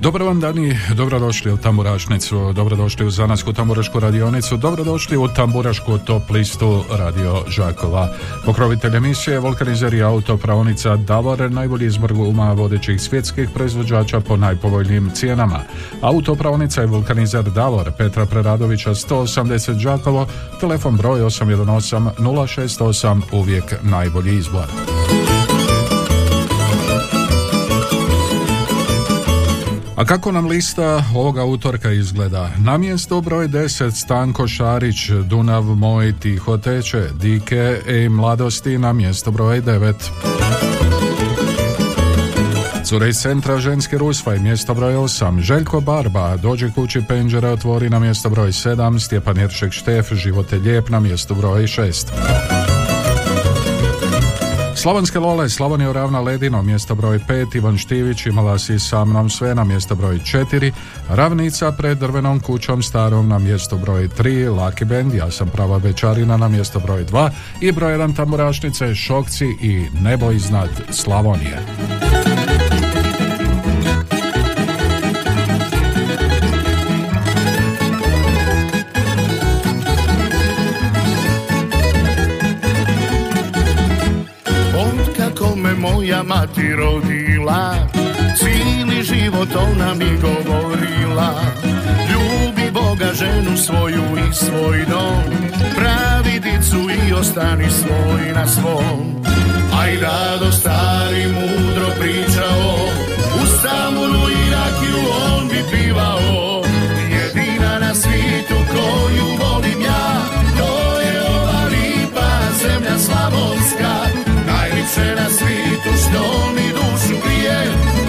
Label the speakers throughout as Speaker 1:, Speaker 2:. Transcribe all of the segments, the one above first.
Speaker 1: Dobar vam dani, dobrodošli u Tamburašnicu, dobrodošli u Zanasku tamburašku radionicu, dobrodošli u Tamburašku top listu Radio Žakova. Pokrovitelj emisije Volkanizer i autopravnica Davor, najbolji izbor uma vodećih svjetskih proizvođača po najpovoljnijim cijenama. Autopravnica je Vulkanizer Davor, Petra Preradovića 180 Žakovo, telefon broj 818 068, uvijek najbolji izbor. A kako nam lista ovoga utorka izgleda? Na mjesto broj 10 Stanko Šarić, Dunav moj tiho teče, Dike i mladosti na mjesto broj 9. Cure iz centra ženski rusvaj, mjesto broj 8. Željko Barba, dođe kući penđere, otvori na mjesto broj 7. Stjepan Jeršek Štef, živote lijep na mjesto broj 6. Slavonske Lole, Slavonija ravna Ledino, mjesto broj 5, Ivan Štivić, imala si sa mnom sve na mjesto broj 4, Ravnica pred drvenom kućom starom na mjesto broj 3, Laki Band, ja sam prava večarina na mjesto broj 2 i broj 1 tamburašnice, Šokci i Nebo iznad Slavonije.
Speaker 2: Mati rodila Cijeli život ona mi govorila. Ljubi Boga ženu svoju i svoj dom Pravi dicu i ostani svoj na svom. Aj rado stari mudro pričao U Stambulu i rakiju on bi pivao. Jedina na svijetu koju volim ja To je ova lipa zemlja slavonska. Najlipše na svijetu tu što mi dušu grije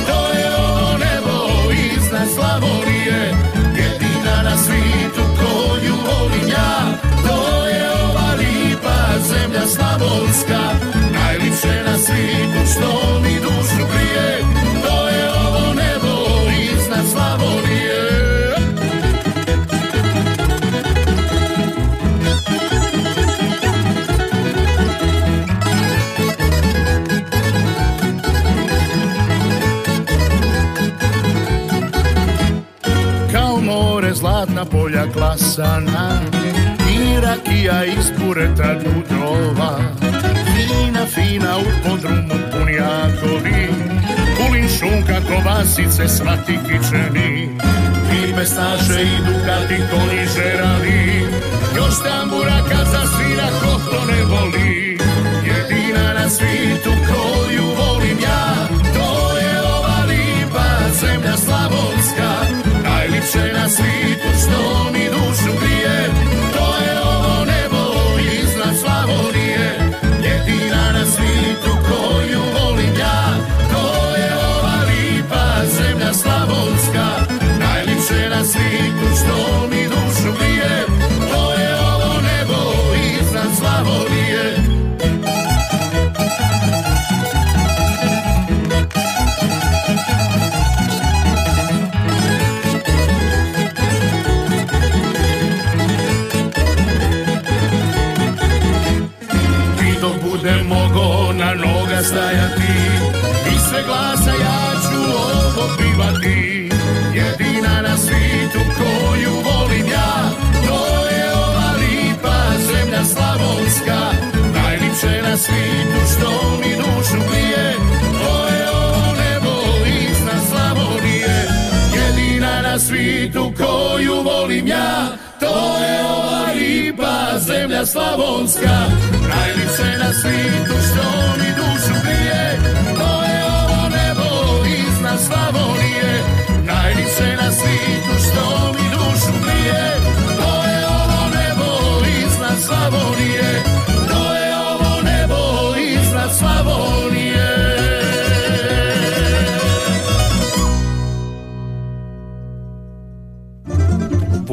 Speaker 2: To je ovo nebo iznad Slavonije. Jedina na svijetu koju volim ja. To je ova lipa zemlja Slavonska. Najlipše na svijetu što mi dušu klasana I rakija iz bureta dudrova Fina, fina u podrumu punjakovi Kulin šunka, kovasice, svati kičeni. I pestaše i dukati konji žerali Još tambura kad zasvira ko ne voli. Jedina na svijetu koju volim ja To je ova lipa zemlja slavonska. Najlipše na svijetu što mi dušu svijetu koju volim ja To je ova lipa zemlja slavonska. Najlipše na svijetu što mi dušu grije To je ovo nebo iznad Slavonije. Najlipše na svijetu što mi dušu grije To je ovo nebo iznad Slavonije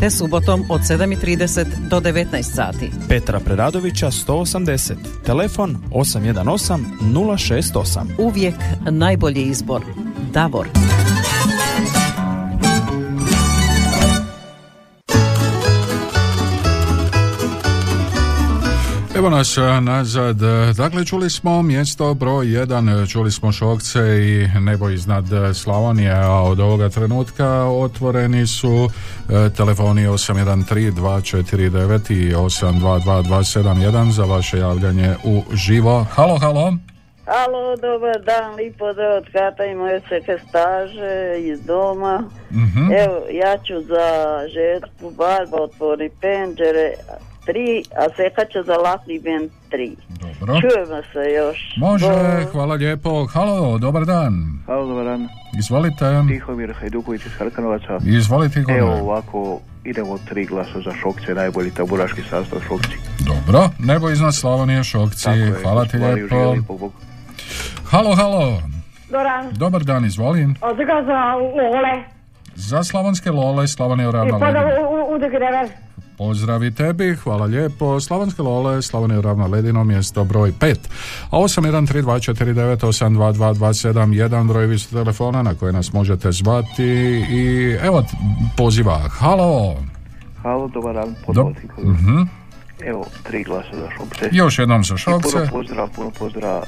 Speaker 3: te subotom od 7.30 do 19 sati.
Speaker 4: Petra Preradovića 180. Telefon 818 068.
Speaker 3: Uvijek najbolji izbor. Davor.
Speaker 1: Evo nas nazad. Dakle, čuli smo mjesto broj jedan, čuli smo Šokce i nebo iznad Slavonije, a od ovoga trenutka otvoreni su e, telefoni 813-249 i 822-271 za vaše javljanje u živo. Halo, halo.
Speaker 5: Halo, dobar dan, lipo da od kata i moje seke staže iz doma.
Speaker 1: Mhm.
Speaker 5: Evo, ja ću za žetvu barba otvori penđere, tri, a seka će za latni ben tri.
Speaker 1: Dobro.
Speaker 5: Čujemo se još.
Speaker 1: Može,
Speaker 5: Bo-
Speaker 1: hvala lijepo. Halo, dobar dan.
Speaker 6: Halo, dobar dan.
Speaker 1: Izvolite.
Speaker 6: Tihomir Hajduković iz Harkanovaca.
Speaker 1: Izvolite, Igor.
Speaker 6: Evo ovako, idemo tri glasa za Šokce, najbolji taburaški sastav Šokci.
Speaker 1: Dobro, nebo iznad Slavonije, Šokci.
Speaker 6: Tako je,
Speaker 1: hvala ti
Speaker 6: i
Speaker 1: lijepo. Halo, halo.
Speaker 7: Doran,
Speaker 1: Dobar dan, izvolim.
Speaker 7: odga za Lole
Speaker 1: Za slavonske lole, Slavonija
Speaker 7: i
Speaker 1: ravna
Speaker 7: pa da u, u, u Degrever.
Speaker 1: Pozdrav i tebi, hvala lijepo. Slavonske lole, Slavonija ravna ledino, mjesto broj 5. A 813249822271 brojevi su telefona na koje nas možete zvati i evo poziva. Halo.
Speaker 6: Halo, dobar dan,
Speaker 1: Do-. Mhm.
Speaker 6: Evo, tri glasa za Šokce.
Speaker 1: Još jednom za
Speaker 6: I
Speaker 1: Šokce.
Speaker 6: puno pozdrav, puno pozdrav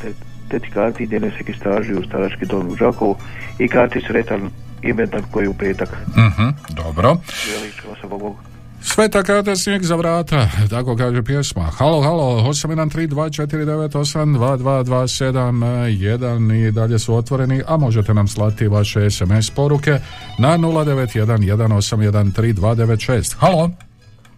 Speaker 6: te, teti Kati, njene seki staži u starački dom u Žakovu i Kati sretan imendan koji je u petak.
Speaker 1: Mhm, Dobro.
Speaker 6: Želim ćemo se Bog, Bog.
Speaker 1: Sveta kada snijeg za vrata, tako kaže pjesma. Halo, halo, 813249822271 i dalje su otvoreni, a možete nam slati vaše SMS poruke na 0911813296. Halo,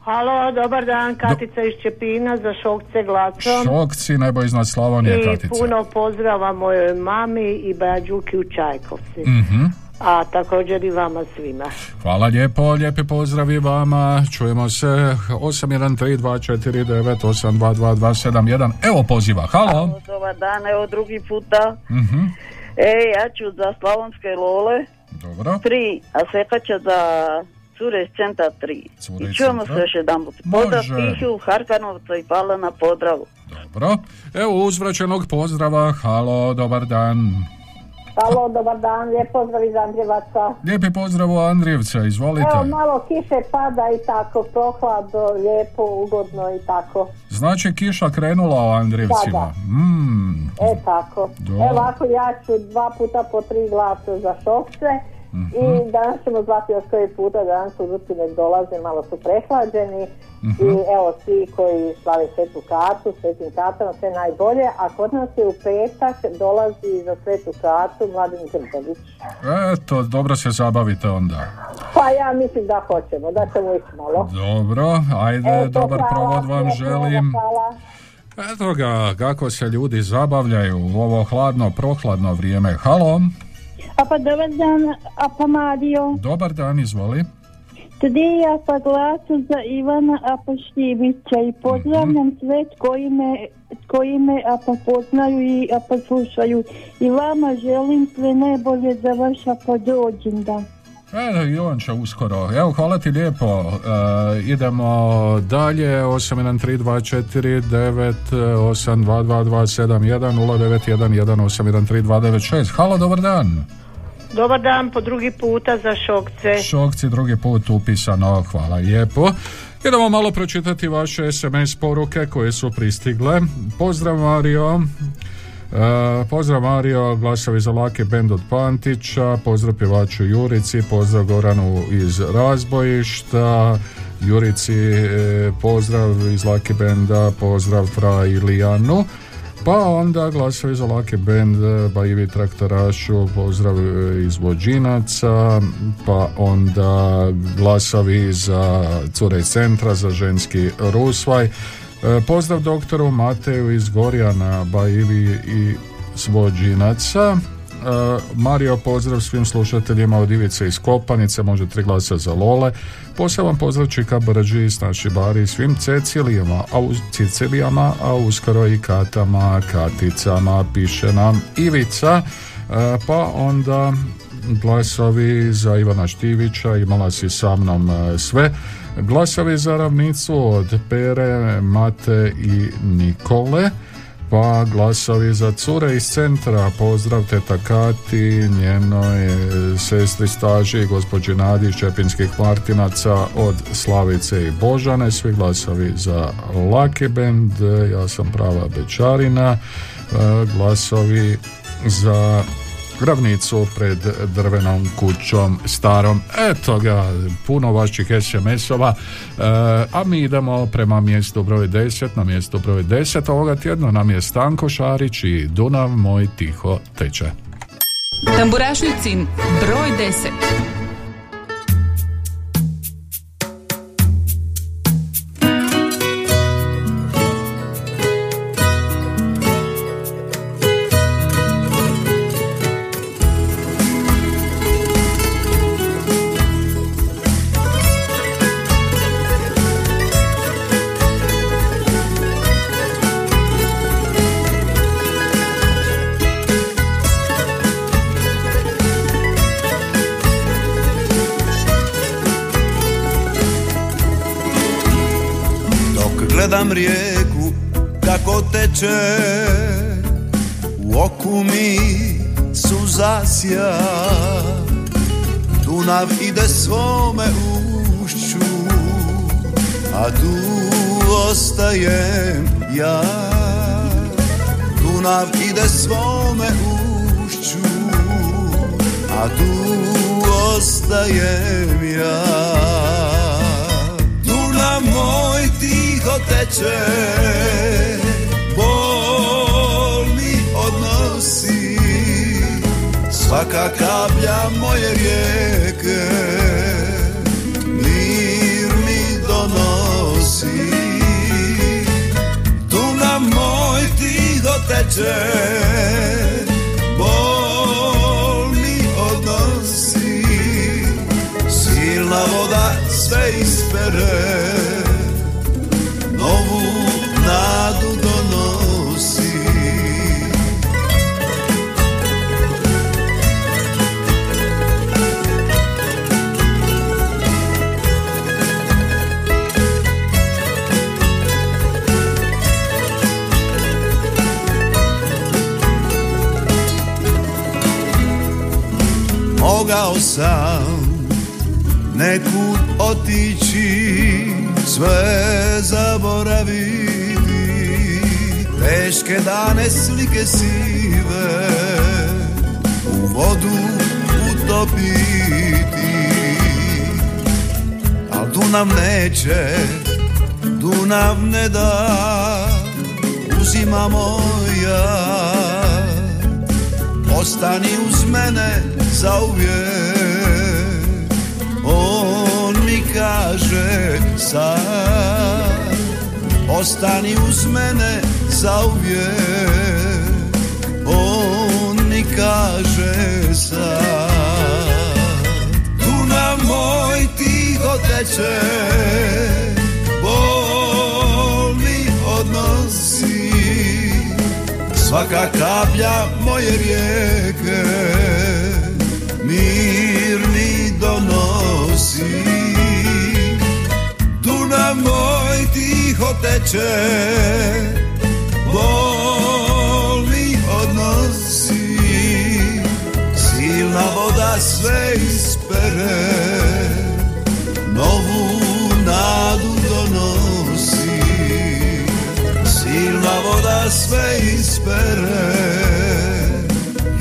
Speaker 7: Halo, dobar dan, Katica iz Čepina za Šokce glacom.
Speaker 1: Šokci, nebo iznad Slavonije,
Speaker 7: I
Speaker 1: Katica.
Speaker 7: puno pozdrava mojoj mami i Bađuki u Čajkovci.
Speaker 1: Mhm.
Speaker 7: A također i vama svima.
Speaker 1: Hvala lijepo, lijepi pozdrav i vama. Čujemo se 813249822271. Evo poziva. Halo.
Speaker 5: Dobar dan, evo drugi puta.
Speaker 1: Mhm.
Speaker 5: E, ja ću za Slavonske Lole
Speaker 1: Dobro.
Speaker 5: tri, a seka će za Cure iz centra tri.
Speaker 1: Cure
Speaker 5: I čujemo
Speaker 1: centra.
Speaker 5: se još jedan put. Pozdrav
Speaker 1: Može.
Speaker 5: Tihu, Harkanovca i hvala na pozdravu.
Speaker 1: Dobro. Evo uzvraćenog pozdrava. Halo, dobar dan.
Speaker 7: Halo, dobar dan, lijep pozdrav iz Andrijevaca.
Speaker 1: Lijepi pozdrav u Andrijevca, izvolite.
Speaker 7: Evo, malo kiše pada i tako, prohladno, lijepo, ugodno i tako.
Speaker 1: Znači kiša krenula u Andrijevcima.
Speaker 7: Da,
Speaker 1: Mm,
Speaker 7: E tako.
Speaker 1: Dobro.
Speaker 7: Evo ako ja ću dva puta po tri glasa za šokce
Speaker 1: Mhm.
Speaker 7: i danas ćemo zvati još koji puta, danas u nek dolaze, malo su prehlađeni
Speaker 1: Mhm.
Speaker 7: i evo svi koji slave svetu kartu, svetim kartama, sve najbolje, a kod nas je u petak dolazi za svetu kartu Mladen Grbović.
Speaker 1: Eto, dobro se zabavite onda.
Speaker 7: Pa ja mislim da hoćemo, da ćemo ići malo.
Speaker 1: Dobro, ajde, dobar
Speaker 7: hvala,
Speaker 1: provod vam
Speaker 7: lijepo,
Speaker 1: želim.
Speaker 7: Hvala.
Speaker 1: Eto ga, kako se ljudi zabavljaju u ovo hladno, prohladno vrijeme. Halo,
Speaker 8: A pa dobar dan, a pa Mario.
Speaker 1: dobar dan, izvoli.
Speaker 8: Today ja pa glasu za Ivana Apaštimića i pozdravljam sve koji me, koji me a pa poznaju i a pa slušaju. I vama želim sve najbolje za vaš a pa rođendan.
Speaker 1: E, i on će uskoro. Evo, hvala ti lijepo. E, idemo dalje. 813249822271 Halo, dobar dan.
Speaker 7: Dobar dan po drugi puta za šokce.
Speaker 1: Šokci drugi put upisano. Hvala lijepo. Idemo malo pročitati vaše SMS poruke koje su pristigle. Pozdrav Mario. E, pozdrav Mario, glasovi za Laki Bend od Pantića, pozdrav pjevaču Jurici, pozdrav Goranu iz Razbojišta, Jurici e, pozdrav iz Laki Benda, pozdrav Fra Ilijanu, pa onda glasovi za Laki Bend, ba Ivi Traktorašu, pozdrav e, iz Vođinaca, pa onda glasovi za Cure centra, za ženski Rusvaj, E, Pozdrav doktoru Mateju iz Gorjana, Bajivi i Svođinaca. E, Mario, pozdrav svim slušateljima od Ivice iz Kopanice, može tri glasa za Lole. Poseban pozdrav Čika Brđi, naši bari, svim Cecilijama, a uz Cecilijama, a uskoro i Katama, Katicama, piše nam Ivica. E, Pa onda glasovi za Ivana Štivića, imala si sa mnom e, sve. Glasovi za ravnicu od Pere, Mate i Nikole. Pa glasovi za cure iz centra, pozdrav teta Kati, njenoj e, sestri staži, gospođi Nadi Čepinskih Martinaca od Slavice i Božane, svi glasovi za Lucky Band, ja sam prava Bečarina, e, glasovi za ravnicu pred drvenom kućom starom. Eto ga, puno vaših SMS-ova, e, a mi idemo prema mjestu broj 10. Na mjestu broj 10 ovoga tjedna nam je Stanko Šarić i Dunav moj tiho teče.
Speaker 9: Tamburašnicin broj 10.
Speaker 10: Ide svome ušću A tu ostajem ja. Dunav moj tiho teče Bol mi odnosi. Svaka kaplja moje rijeke teče Bol odnosi. Silna voda sve ispere sam. Nekud otići sve zaboraviti. Teške dane slike sive u vodu utopiti. Al Dunav neće Dunav ne da. Uzima moja ostani uz mene zauvijek. On mi kaže sad Ostani uz mene zauvijek. On mi kaže sad Dunav moj tiho teče Svaka kaplja moje rijeke Mir mi donosi. Dunav moj tiho teče Bol odnosi. Silna voda sve ispere Novu nadu donosi. Silna voda sve ispere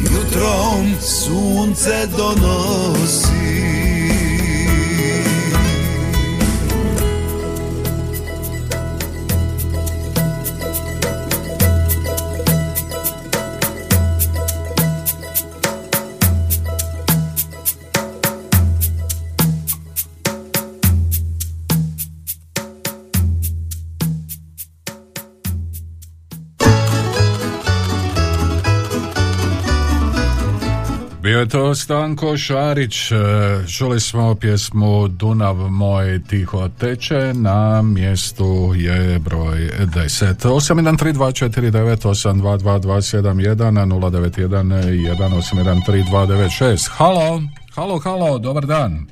Speaker 10: Jutrom sunce donosi
Speaker 1: Bio je to Stanko Šarić, e, čuli smo pjesmu Dunav moj tiho teče, na mjestu je broj 10. 8132422271 091 Halo, halo, halo, dobar dan.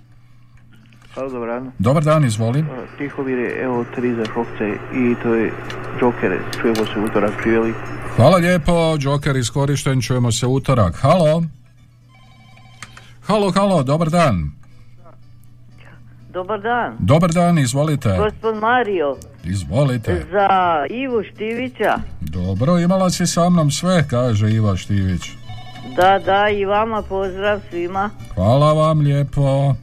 Speaker 6: Halo, dobar dan.
Speaker 1: Dobar dan, izvoli.
Speaker 6: Tihovire, evo tri za Hokce i to je Joker, čujemo se utorak, živjeli.
Speaker 1: Hvala lijepo, Joker iskorišten, čujemo se utorak. Halo. Halo, halo, dobar dan.
Speaker 11: Dobar dan.
Speaker 1: Dobar dan, izvolite.
Speaker 11: Gospod Mario,
Speaker 1: Izvolite.
Speaker 11: za Ivu Štivića.
Speaker 1: Dobro, imala si sa mnom sve, kaže Iva Štivić.
Speaker 11: Da, da, i vama pozdrav svima.
Speaker 1: Hvala vam lijepo.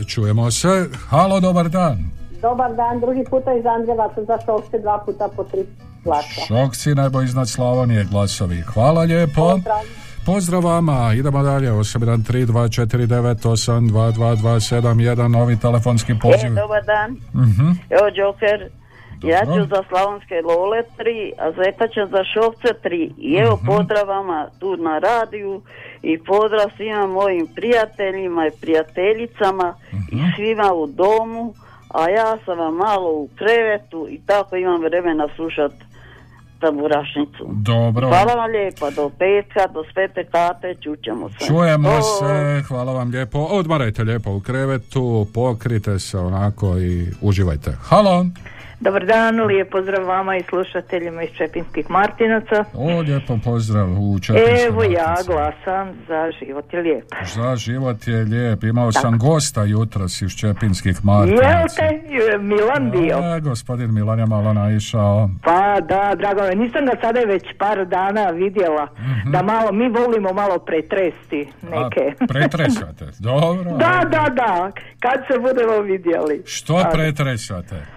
Speaker 1: E, čujemo se. Halo, dobar dan.
Speaker 7: Dobar dan, drugi puta iz Andrevaca za šokce, dva puta po tri glasa.
Speaker 1: Šokci, nebo iznad Slavonije glasovi. Hvala lijepo.
Speaker 7: Pozdrav.
Speaker 1: Pozdrav vama, idemo dalje, 813249822271, novi telefonski
Speaker 5: E,
Speaker 1: poziv.
Speaker 5: dobar dan.
Speaker 1: Mhm.
Speaker 5: Evo Joker, ja
Speaker 1: Dobro.
Speaker 5: ću za Slavonske Lole 3, a Zeta će za Šokce 3. I evo
Speaker 1: Mhm.
Speaker 5: pozdrav vama tu na radiju i pozdrav svima mojim prijateljima i prijateljicama i
Speaker 1: Mhm.
Speaker 5: svima u domu, a ja sam vam malo u krevetu i tako imam vremena slušat tamburašnicu.
Speaker 1: Dobro.
Speaker 5: Hvala vam lijepa, do petka, do svete kate, čućemo se.
Speaker 1: Čujemo
Speaker 5: O,
Speaker 1: se, hvala vam lijepo. Odmarajte lijepo u krevetu, pokrite se onako i uživajte. Halo.
Speaker 12: Dobar dan, lijep pozdrav vama i slušateljima iz Čepinskih Martinaca.
Speaker 1: O, lijepo pozdrav u Čepinskoj
Speaker 12: Evo ja glasam za život je lijep.
Speaker 1: Za život je lijep. Imao sam gosta jutros iz Čepinskih
Speaker 12: Jel
Speaker 1: Martinaca.
Speaker 12: te je Milan bio?
Speaker 1: E, gospodin Milan je malo naišao.
Speaker 12: Pa da, drago me, nisam ga sada već par dana vidjela, da malo, mi volimo malo pretresti neke.
Speaker 1: Mhm. A, pretresate. Dobro.
Speaker 12: da, da, da, kad se budemo vidjeli.
Speaker 1: Što pretresate?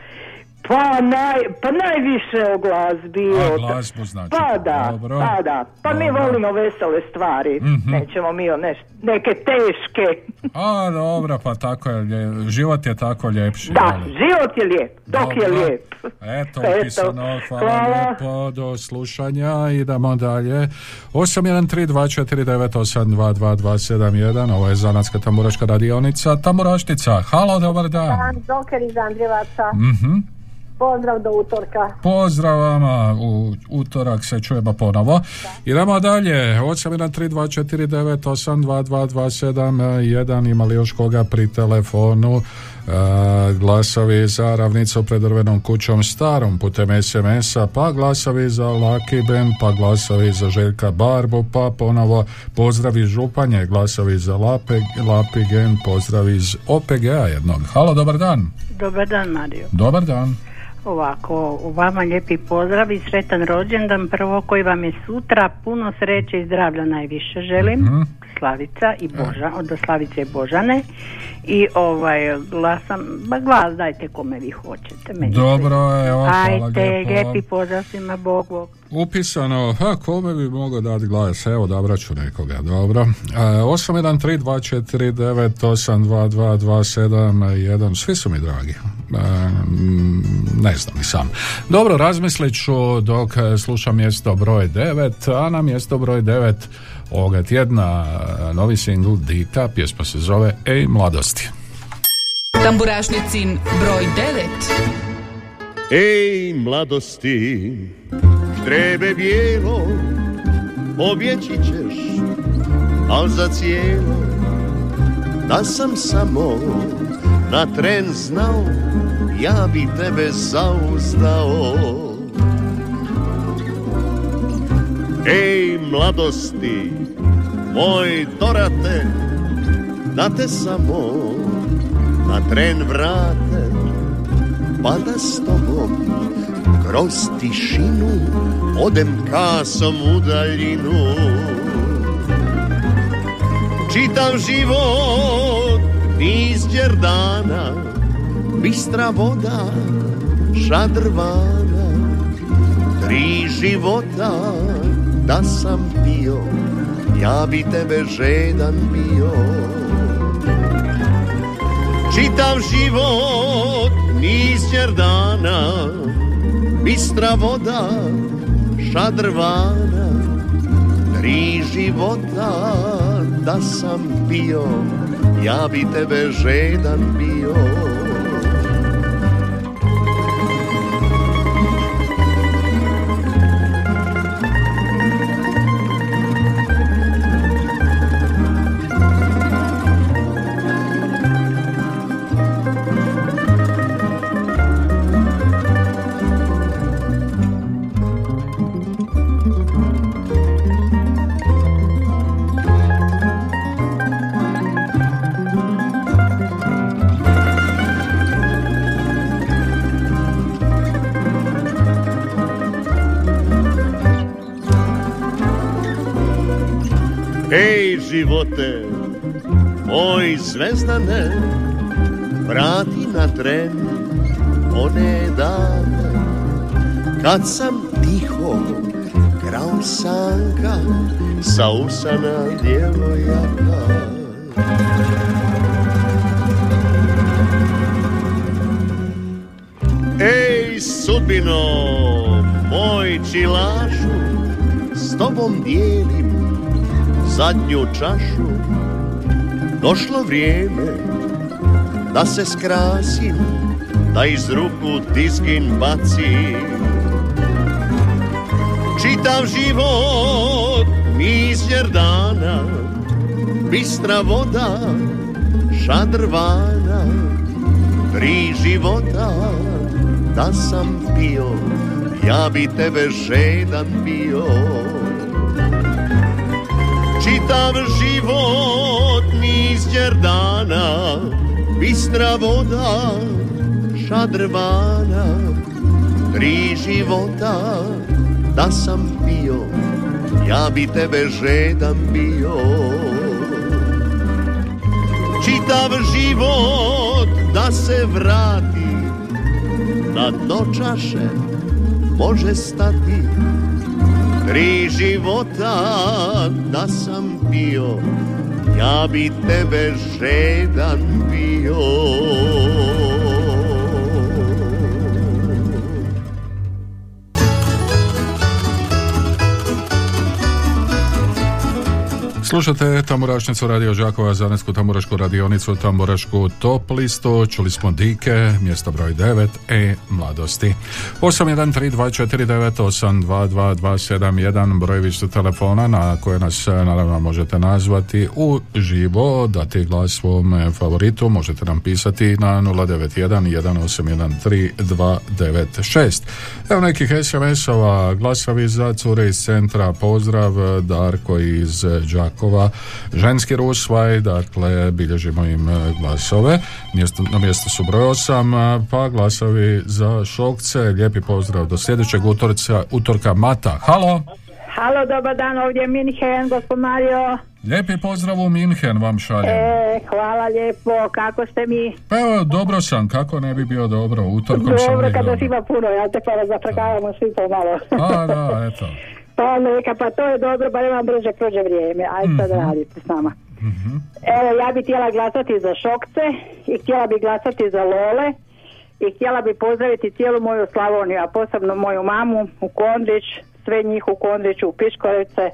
Speaker 12: Pa, naj, pa najviše o glazbi.
Speaker 1: A,
Speaker 12: o-
Speaker 1: glazbu znači.
Speaker 12: Pa da,
Speaker 1: Dobro.
Speaker 12: pa da. Pa mi
Speaker 1: Dobro.
Speaker 12: volimo vesele stvari.
Speaker 1: Mhm.
Speaker 12: Nećemo mi o neš, neke teške.
Speaker 1: A, dobro, pa tako je. lje- Život je tako ljepši.
Speaker 12: Da,
Speaker 1: ali.
Speaker 12: život je lijep, dok je lijep.
Speaker 1: Eto,
Speaker 12: Eto,
Speaker 1: upisano, hvala,
Speaker 12: hvala.
Speaker 1: lijepo, do slušanja, idemo dalje. 813249822271, ovo je Zanatska tamburaška radionica, tamburaštica, halo, dobar dan.
Speaker 7: Dan, Joker iz Andrevaca.
Speaker 1: Mhm.
Speaker 7: Pozdrav do utorka.
Speaker 1: Pozdrav vama, u utorak se čujemo ponovo. Idemo dalje, 813249822271, ima li još koga pri telefonu? E, glasovi za ravnicu pred drvenom kućom starom putem SMS-a, pa glasovi za Lucky Band, pa glasovi za Željka Barbu, pa ponovo pozdrav iz Županje, glasovi za Lape, Lapigen, pozdrav iz OPG-a jednog. Halo, dobar dan.
Speaker 13: Dobar dan Mario.
Speaker 1: Dobar dan.
Speaker 13: Ovako, u vama lijepi pozdrav i sretan rođendan prvo koji vam je sutra, puno sreće i zdravlja najviše želim.
Speaker 1: Mhm.
Speaker 13: Slavica i Boža, od Slavice i Božane i ovaj glasam, ba glas dajte kome vi hoćete. Meni
Speaker 1: Dobro,
Speaker 13: Ajde,
Speaker 1: lijepo.
Speaker 13: lijepi pozdrav svima, Bog, Bog.
Speaker 1: Upisano, ha, kome bi mogao dati glas? Evo, odabrat ću nekoga, dobro. E, 813249822271, svi su mi dragi. E, mm, ne znam ni sam. Dobro, razmislit ću dok slušam mjesto broj 9, a na mjesto broj 9 ovoga tjedna novi singl Dika, pjesma se zove Ej mladosti.
Speaker 9: Tamburašnicin broj 9.
Speaker 14: Ej, mladosti, štrebe bijelo, pobjeći ćeš, al za cijelo, da sam samo na tren znao, ja bi tebe zauzdao. Ej, mladosti, moj dorate, da te samo na tren vrate, pa da s tobom kroz tišinu odem kasom u daljinu. Čitav život niz džerdana, bistra voda, šadrvana, tri života da sam pio, ja bi tebe žedan bio. Čitav život niz dana, bistra voda, šadrvana, tri života da sam bio Ja bi tebe žedan bio živote, moj zvezdane, vrati na tren one dane, kad sam tiho krao sanka sa usana djevojaka. Ej sudbino, moj čilašu, s tobom dijelim zadnju čašu. Došlo vrijeme da se skrasim Da iz ruku tizgin bacim. Čitav život mizjer dana Bistra voda šadrvana Tri života da sam pio Ja bi tebe žedan bio Čitav život niz dana Bistra voda šadrvana Tri života da sam pio. Ja bi tebe žedan bio. Čitav život da se vrati. Na dno čaše može stati Tri života da sam pio Ja bi tebe žedan bio
Speaker 1: Slušate Tamburašnicu Radio Žakova, Zanetsku tamburašku radionicu, tamburašku top listu, čuli smo Dike, mjesto broj 9, E mladosti. 813249822271, brojevi su telefona na koje nas naravno možete nazvati u živo, dati glas svom favoritu, možete nam pisati na 091 1813296. Evo nekih SMS-ova, glasovi za cure iz centra, pozdrav, Darko iz Đakova, ženski rusvaj, dakle bilježimo im e, glasove, mjesto, na mjestu su broj 8, pa glasovi za šokce, lijepi pozdrav do sljedećeg utorca, utorka Mata. Halo!
Speaker 15: Halo, dobar dan, ovdje je Minhen, gospod Mario.
Speaker 1: Lijepi pozdrav u Minhen vam šaljem.
Speaker 15: E, hvala lijepo, kako ste mi?
Speaker 1: Pa evo, dobro sam, kako ne bi bio dobro, utorkom sam
Speaker 15: Dobro, kada
Speaker 1: dobro.
Speaker 15: ima puno, ja te pa zafrkavamo svi pomalo.
Speaker 1: A, da, eto.
Speaker 15: Pa neka, pa to je dobro, bar vam brže prođe vrijeme. Ajde sad
Speaker 1: Mhm.
Speaker 15: radite s nama. Evo, ja bi htjela glasati za Šokce i htjela bi glasati za Lole i htjela bi pozdraviti cijelu moju Slavoniju, a posebno moju mamu u Kondrić, sve njih u Kondriću, u Piškorice.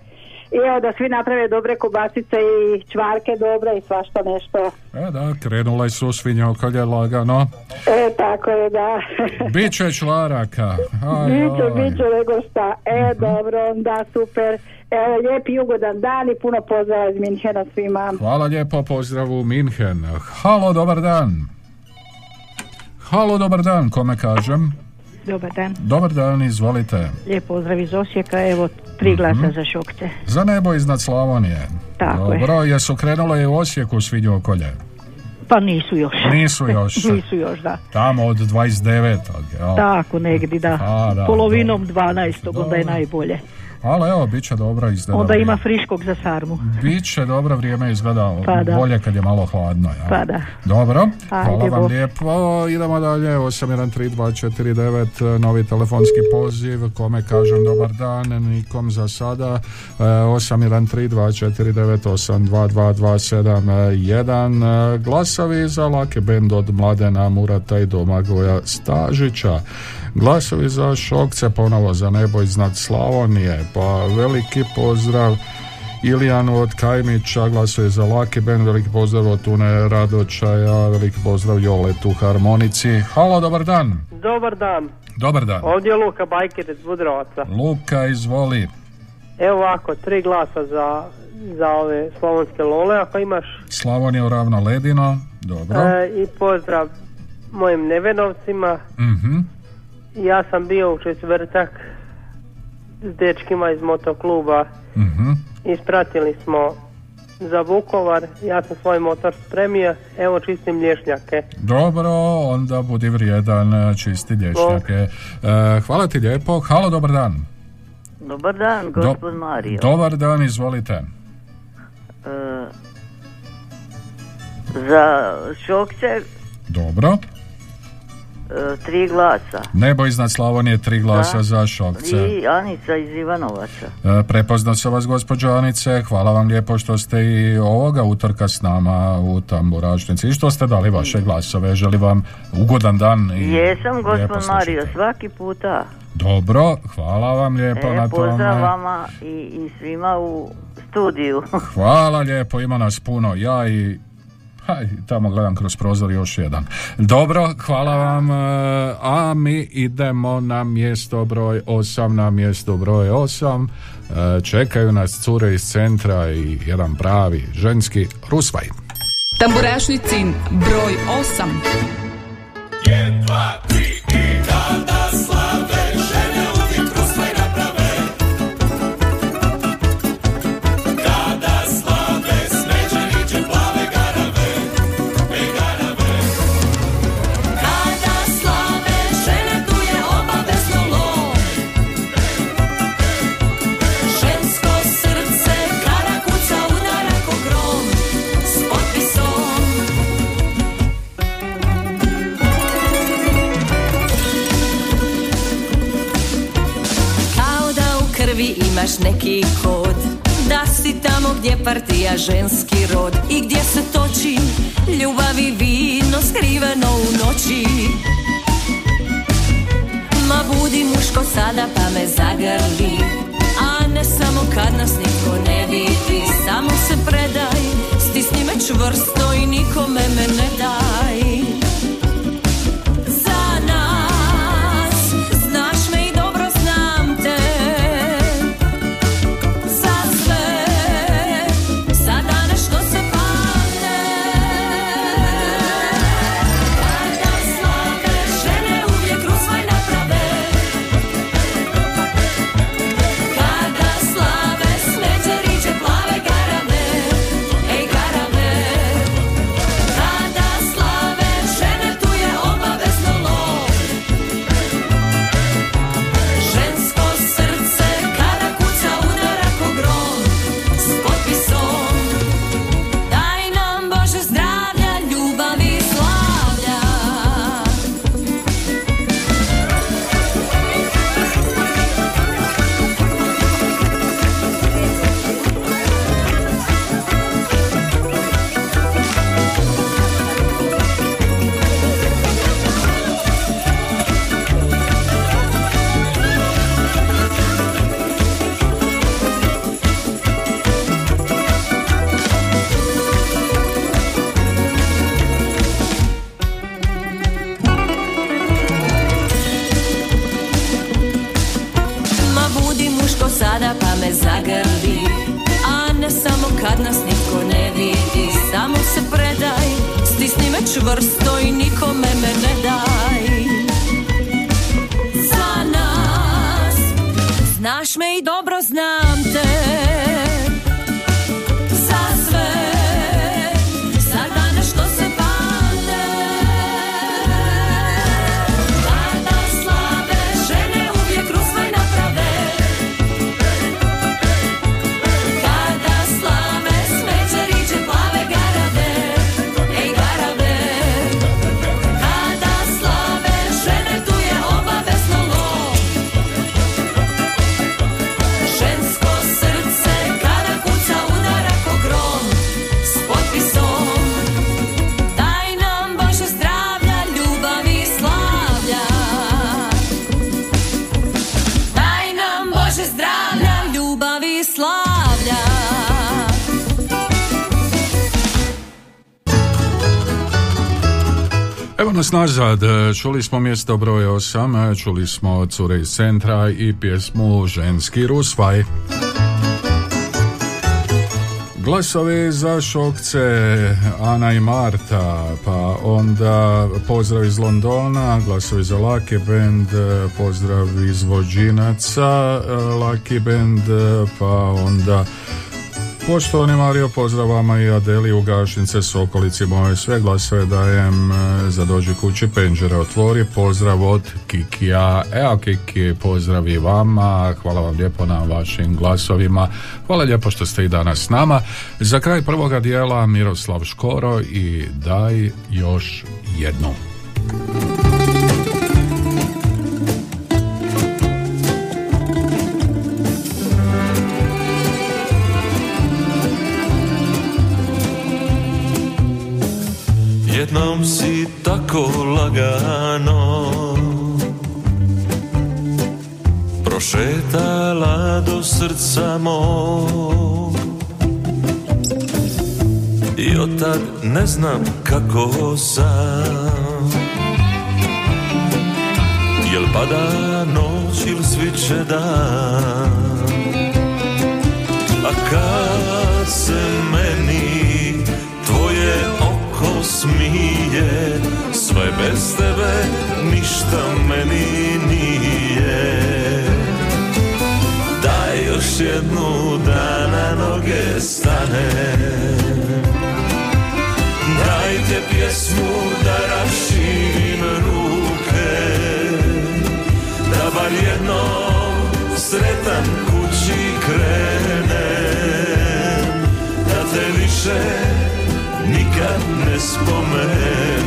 Speaker 15: I evo da svi naprave dobre kobasice i čvarke dobre i svašta nešto.
Speaker 1: E da, krenule su svinjokolje lagano.
Speaker 15: E, tako je, da.
Speaker 1: Biće čvaraka. Aj,
Speaker 15: Biće,
Speaker 1: aj.
Speaker 15: biće nego šta. E,
Speaker 1: Mhm.
Speaker 15: dobro, da, super. Evo, lijep i ugodan dan i puno pozdrava iz Minhena svima.
Speaker 1: Hvala lijepo, pozdrav u Minhen. Halo, dobar dan. Halo, dobar dan, kome kažem?
Speaker 13: Dobar dan.
Speaker 1: Dobar dan, izvolite.
Speaker 13: Lijep pozdrav iz Osijeka, evo tri glasa
Speaker 1: Mhm.
Speaker 13: za šokce.
Speaker 1: Za nebo iznad Slavonije.
Speaker 13: Tako je.
Speaker 1: Dobro, jesu krenule i u Osijeku svinjokolje?
Speaker 13: Pa nisu još.
Speaker 1: Nisu još.
Speaker 13: nisu još, da.
Speaker 1: Tamo od 29. Jel?
Speaker 13: Tako negdje, da.
Speaker 1: A, da,
Speaker 13: Polovinom 12. onda je najbolje.
Speaker 1: Ali evo, bit će dobro izgleda.
Speaker 13: Onda ima friškog za sarmu.
Speaker 1: Bit će dobro vrijeme izgleda
Speaker 13: Pa da.
Speaker 1: bolje kad je malo hladno. Ja.
Speaker 13: Pa da.
Speaker 1: Dobro,
Speaker 13: Ajde,
Speaker 1: hvala vam
Speaker 13: Bog.
Speaker 1: lijepo. Idemo dalje, 813249, novi telefonski poziv, kome kažem dobar dan, nikom za sada, E, 813249822271, glasovi za lake bend od Mladena Murata i Domagoja Stažića, glasovi za Šokce, ponovo za nebo iznad Slavonije, pa veliki pozdrav Ilijanu od Kajmića, glasuje za Laki Ben, veliki pozdrav od Tune Radočaja, veliki pozdrav Joletu Harmonici. Halo, dobar dan.
Speaker 16: Dobar dan.
Speaker 1: Dobar dan.
Speaker 16: Ovdje je Luka Bajker iz Budrovaca.
Speaker 1: Luka, izvoli.
Speaker 16: Evo ovako, tri glasa za, za ove slavonske lole, ako imaš.
Speaker 1: Slavonija ravno ledino, dobro.
Speaker 16: E, I pozdrav mojim nevenovcima.
Speaker 1: Mhm.
Speaker 16: Ja sam bio u četvrtak s dečkima iz motokluba.
Speaker 1: Mhm.
Speaker 16: Ispratili smo za Vukovar. Ja sam svoj motor spremio. Evo čistim lješnjake.
Speaker 1: Dobro, onda budi vrijedan, čisti lješnjake. E, hvala ti lijepo. Halo, dobar dan.
Speaker 11: Dobar dan, gospod Mario.
Speaker 1: Dobar dan, izvolite.
Speaker 11: E, za Šokce
Speaker 1: Dobro.
Speaker 11: E, tri glasa.
Speaker 1: Nebo iznad Slavonije, tri glasa
Speaker 11: Da.
Speaker 1: za Šokce.
Speaker 11: I Anica iz Ivanovaca.
Speaker 1: E, Prepoznao sam vas, gospođo Anice. Hvala vam lijepo što ste i ovoga utorka s nama u Tamburašnici i što ste dali vaše glasove. Želim vam ugodan dan i
Speaker 11: Jesam, gospod. Mario, svaki puta.
Speaker 1: Dobro, hvala vam lijepo
Speaker 11: E,
Speaker 1: na
Speaker 11: pozdrav
Speaker 1: tome.
Speaker 11: vama i, i svima u studiju.
Speaker 1: Hvala lijepo, ima nas puno. Ja i Aj, tamo gledam kroz prozor još jedan. Dobro, hvala vam. E, a mi idemo na mjesto broj 8, na mjesto broj 8. E, čekaju nas cure iz centra i jedan pravi ženski rusvaj.
Speaker 9: Tamburešnicin broj 8.
Speaker 17: 1, 2, 3. imaš neki kod Da si tamo gdje partija ženski rod I gdje se toči ljubav i vino skriveno u noći. Ma budi muško sada pa me zagrli A ne samo kad nas niko ne vidi. Samo se predaj, stisni me čvrsto i nikome me ne daj
Speaker 1: nazad, čuli smo mjesto broj 8, čuli smo Cure iz centra i pjesmu Ženski rusvaj. Glasovi za šokce Ana i Marta, pa onda pozdrav iz Londona, glasovi za Lucky Band, pozdrav izvođinaca Lucky Band, pa onda Poštovani Mario, pozdrav vama i Adeli u Gašnice s okolici moje. Sve glasove dajem e, za dođi kući, penđere otvori. Pozdrav od Kikija. Evo Kiki, pozdrav i vama. Hvala vam lijepo na vašim glasovima. Hvala lijepo što ste i danas s nama. Za kraj prvoga dijela Miroslav Škoro i daj još jednu.
Speaker 18: Jednom si tako lagano. Prošetala do srca mog. I od tad ne znam kako sam. Jel pada noć ili sviće dan? A kad se meni tvoje oko smije Sve bez tebe ništa meni nije. Daj još jednu da na noge stane. Dajte pjesmu da raširim ruke Da bar jednom sretan kući krenem Da te više nikad ne spomenem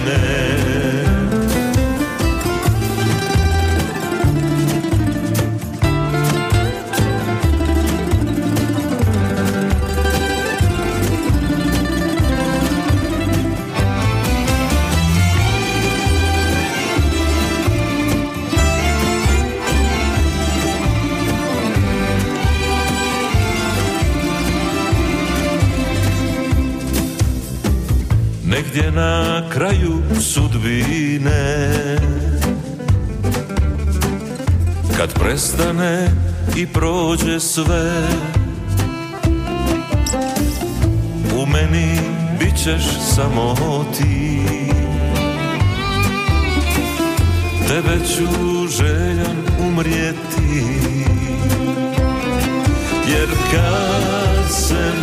Speaker 18: Negdje na kraju sudbine. Kad prestane i prođe sve U meni bit ćeš samo ti. Tebe ću željan umrijeti Jer kad se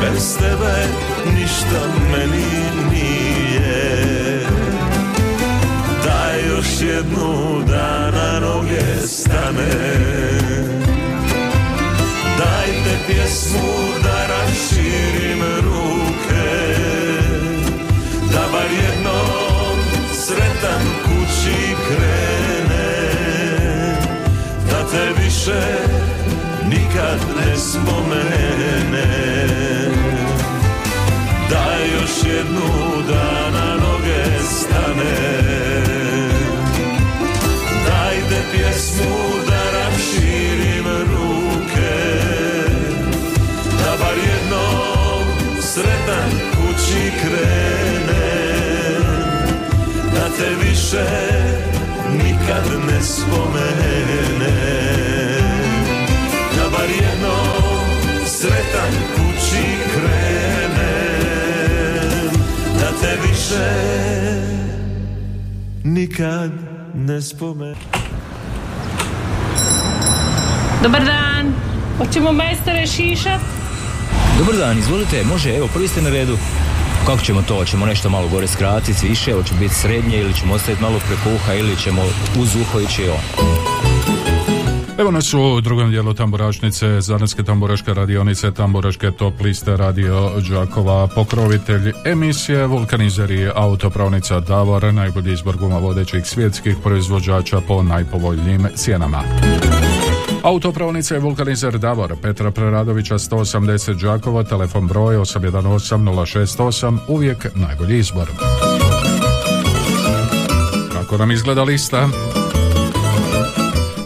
Speaker 18: bez tebe ništa meni nije. Daj još jednu da na noge stane. Dajte pjesmu da raširim ruke Da bar jednom sretan kući krene Da te više nikad ne spomene jednu da na noge stane. Dajte pjesmu da raširim ruke Da bar jednom sretan kući krene Da te više nikad ne spomene. Da bar jednom sretan kući krene Više nikad ne spomene
Speaker 19: Dobar dan. Hoćemo majstore šišat?
Speaker 20: Dobar dan, izvolite, može, evo, prvi ste na redu. Kako ćemo to? Hoćemo nešto malo gore skratiti, više, hoće biti srednje ili ćemo ostaviti malo preko uha ili ćemo uz uho ići on.
Speaker 1: Evo nas u drugom dijelu tamburašnice, Zanetske tamburaške radionice, tamburaške top liste radio Đakova, pokrovitelj emisije, vulkanizer i autopravnica Davor, najbolji izbor guma vodećih svjetskih proizvođača po najpovoljnijim cijenama. Autopravnica je vulkanizer Davor, Petra Preradovića 180 Đakova, telefon broj 818 068, uvijek najbolji izbor. Kako nam izgleda lista?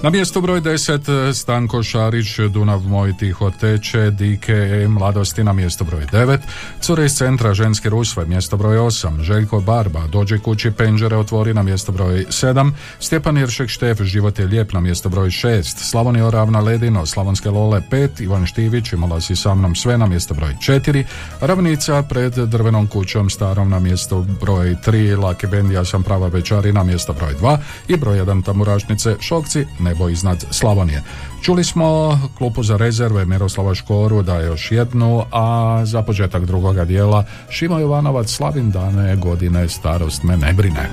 Speaker 1: Na mjestu broj 10 Stanko Šarić, Dunav moj tiho teče, Dike mladosti na mjesto broj 9, Cure iz centra ženske rusve, mjesto broj 8, Željko Barba, dođe kući penđere otvori na mjesto broj 7, Stjepan Jeršek Štef, život je lijep na mjesto broj 6, Slavonija Oravna Ledino, Slavonske Lole 5, Ivan Štivić, imala si sa mnom sve na mjesto broj 4, Ravnica pred drvenom kućom starom na mjesto broj 3, Laki Bend, ja sam prava večari na mjesto broj 2 i broj 1 Tamurašnice Šokci, nebo iznad Slavonije. Čuli smo klupu za rezerve Miroslava Škoru da je još jednu, a za početak drugoga dijela Šima Jovanovac slavim dane godine starost me ne brine.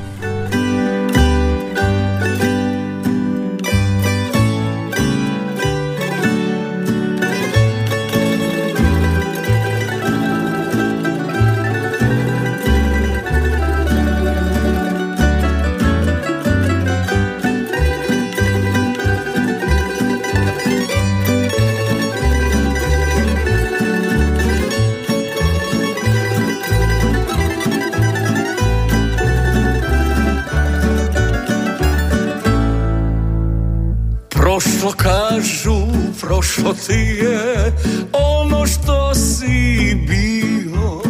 Speaker 21: Prošlo ti je ono što si bio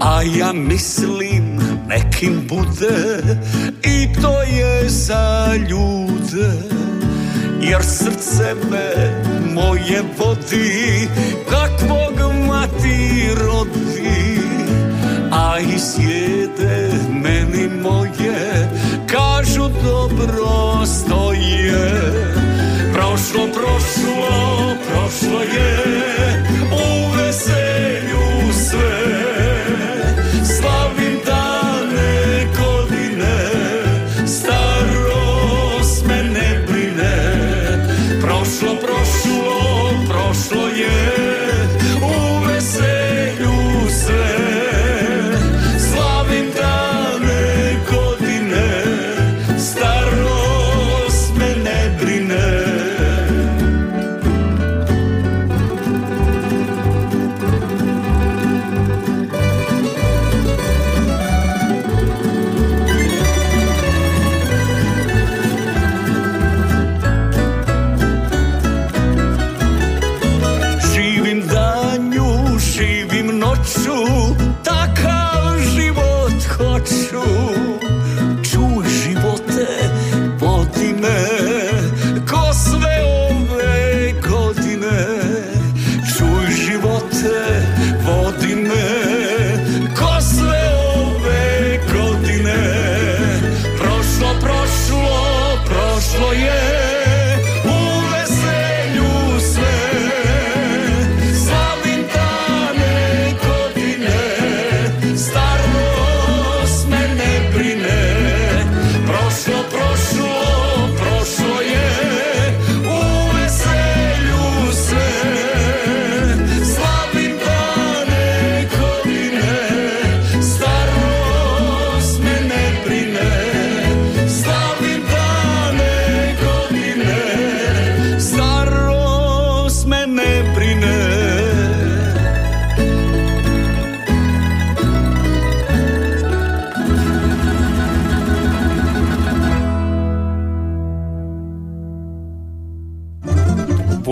Speaker 21: A ja mislim nekim bude i to je za ljude Jer srce me moje vodi kakvog mati rodi A i sjede meni moje kažu dobro stoje Prošlo, prošlo, prošlo je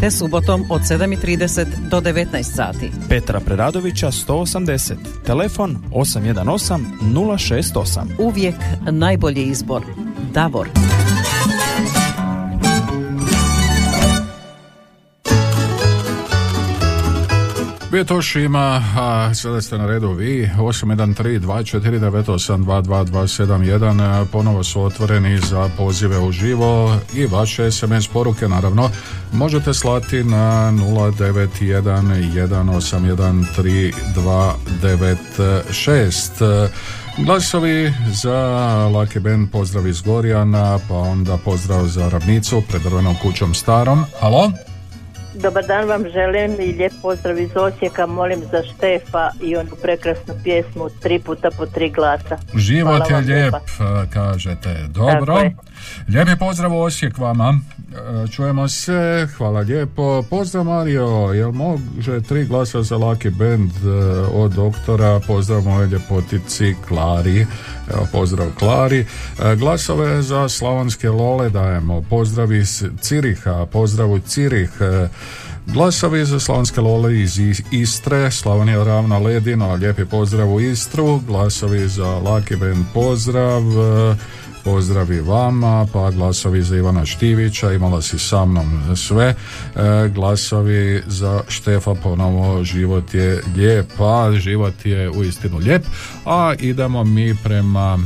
Speaker 3: te subotom od 7.30 do 19 sati.
Speaker 4: Petra Preradovića 180. Telefon 818 068.
Speaker 3: Uvijek najbolji izbor. Davor.
Speaker 1: Vjetoš ima, a sada ste na redu vi, 813-249-822-271, ponovo su otvoreni za pozive u živo i vaše SMS poruke, naravno, možete slati na 091-181-3296. Glasovi za Laki Band, pozdrav iz Gorjana, pa onda pozdrav za Ravnicu pred drvenom kućom starom. Halo?
Speaker 22: Dobar dan vam želim i lijep pozdrav iz Osijeka. Molim za Štefa i onu prekrasnu pjesmu Tri puta po tri glasa.
Speaker 1: Život
Speaker 22: Hvala
Speaker 1: je lijep,
Speaker 22: lijepa.
Speaker 1: kažete. Dobro.
Speaker 22: Tako je.
Speaker 1: Lijepi pozdrav Osijek vama. E, Čujemo se, hvala lijepo. Pozdrav Mario, jel može tri glasa za Lucky Band e, od doktora? Pozdrav moje ljepotici Klari. Evo, pozdrav Klari. E, Glasove za slavonske lole dajemo. Pozdrav iz Ciriha, pozdrav u Cirih. Glasovi za Slavonske Lole iz Is- Istre, Slavonija ravna ledino, lijepi pozdrav u Istru, glasovi za Lucky Band pozdrav, e, pozdrav i vama, pa glasovi za Ivana Štivića, imala si sa mnom sve, e, glasovi za Štefa ponovo, život je lijep, pa život je uistinu lijep, a idemo mi prema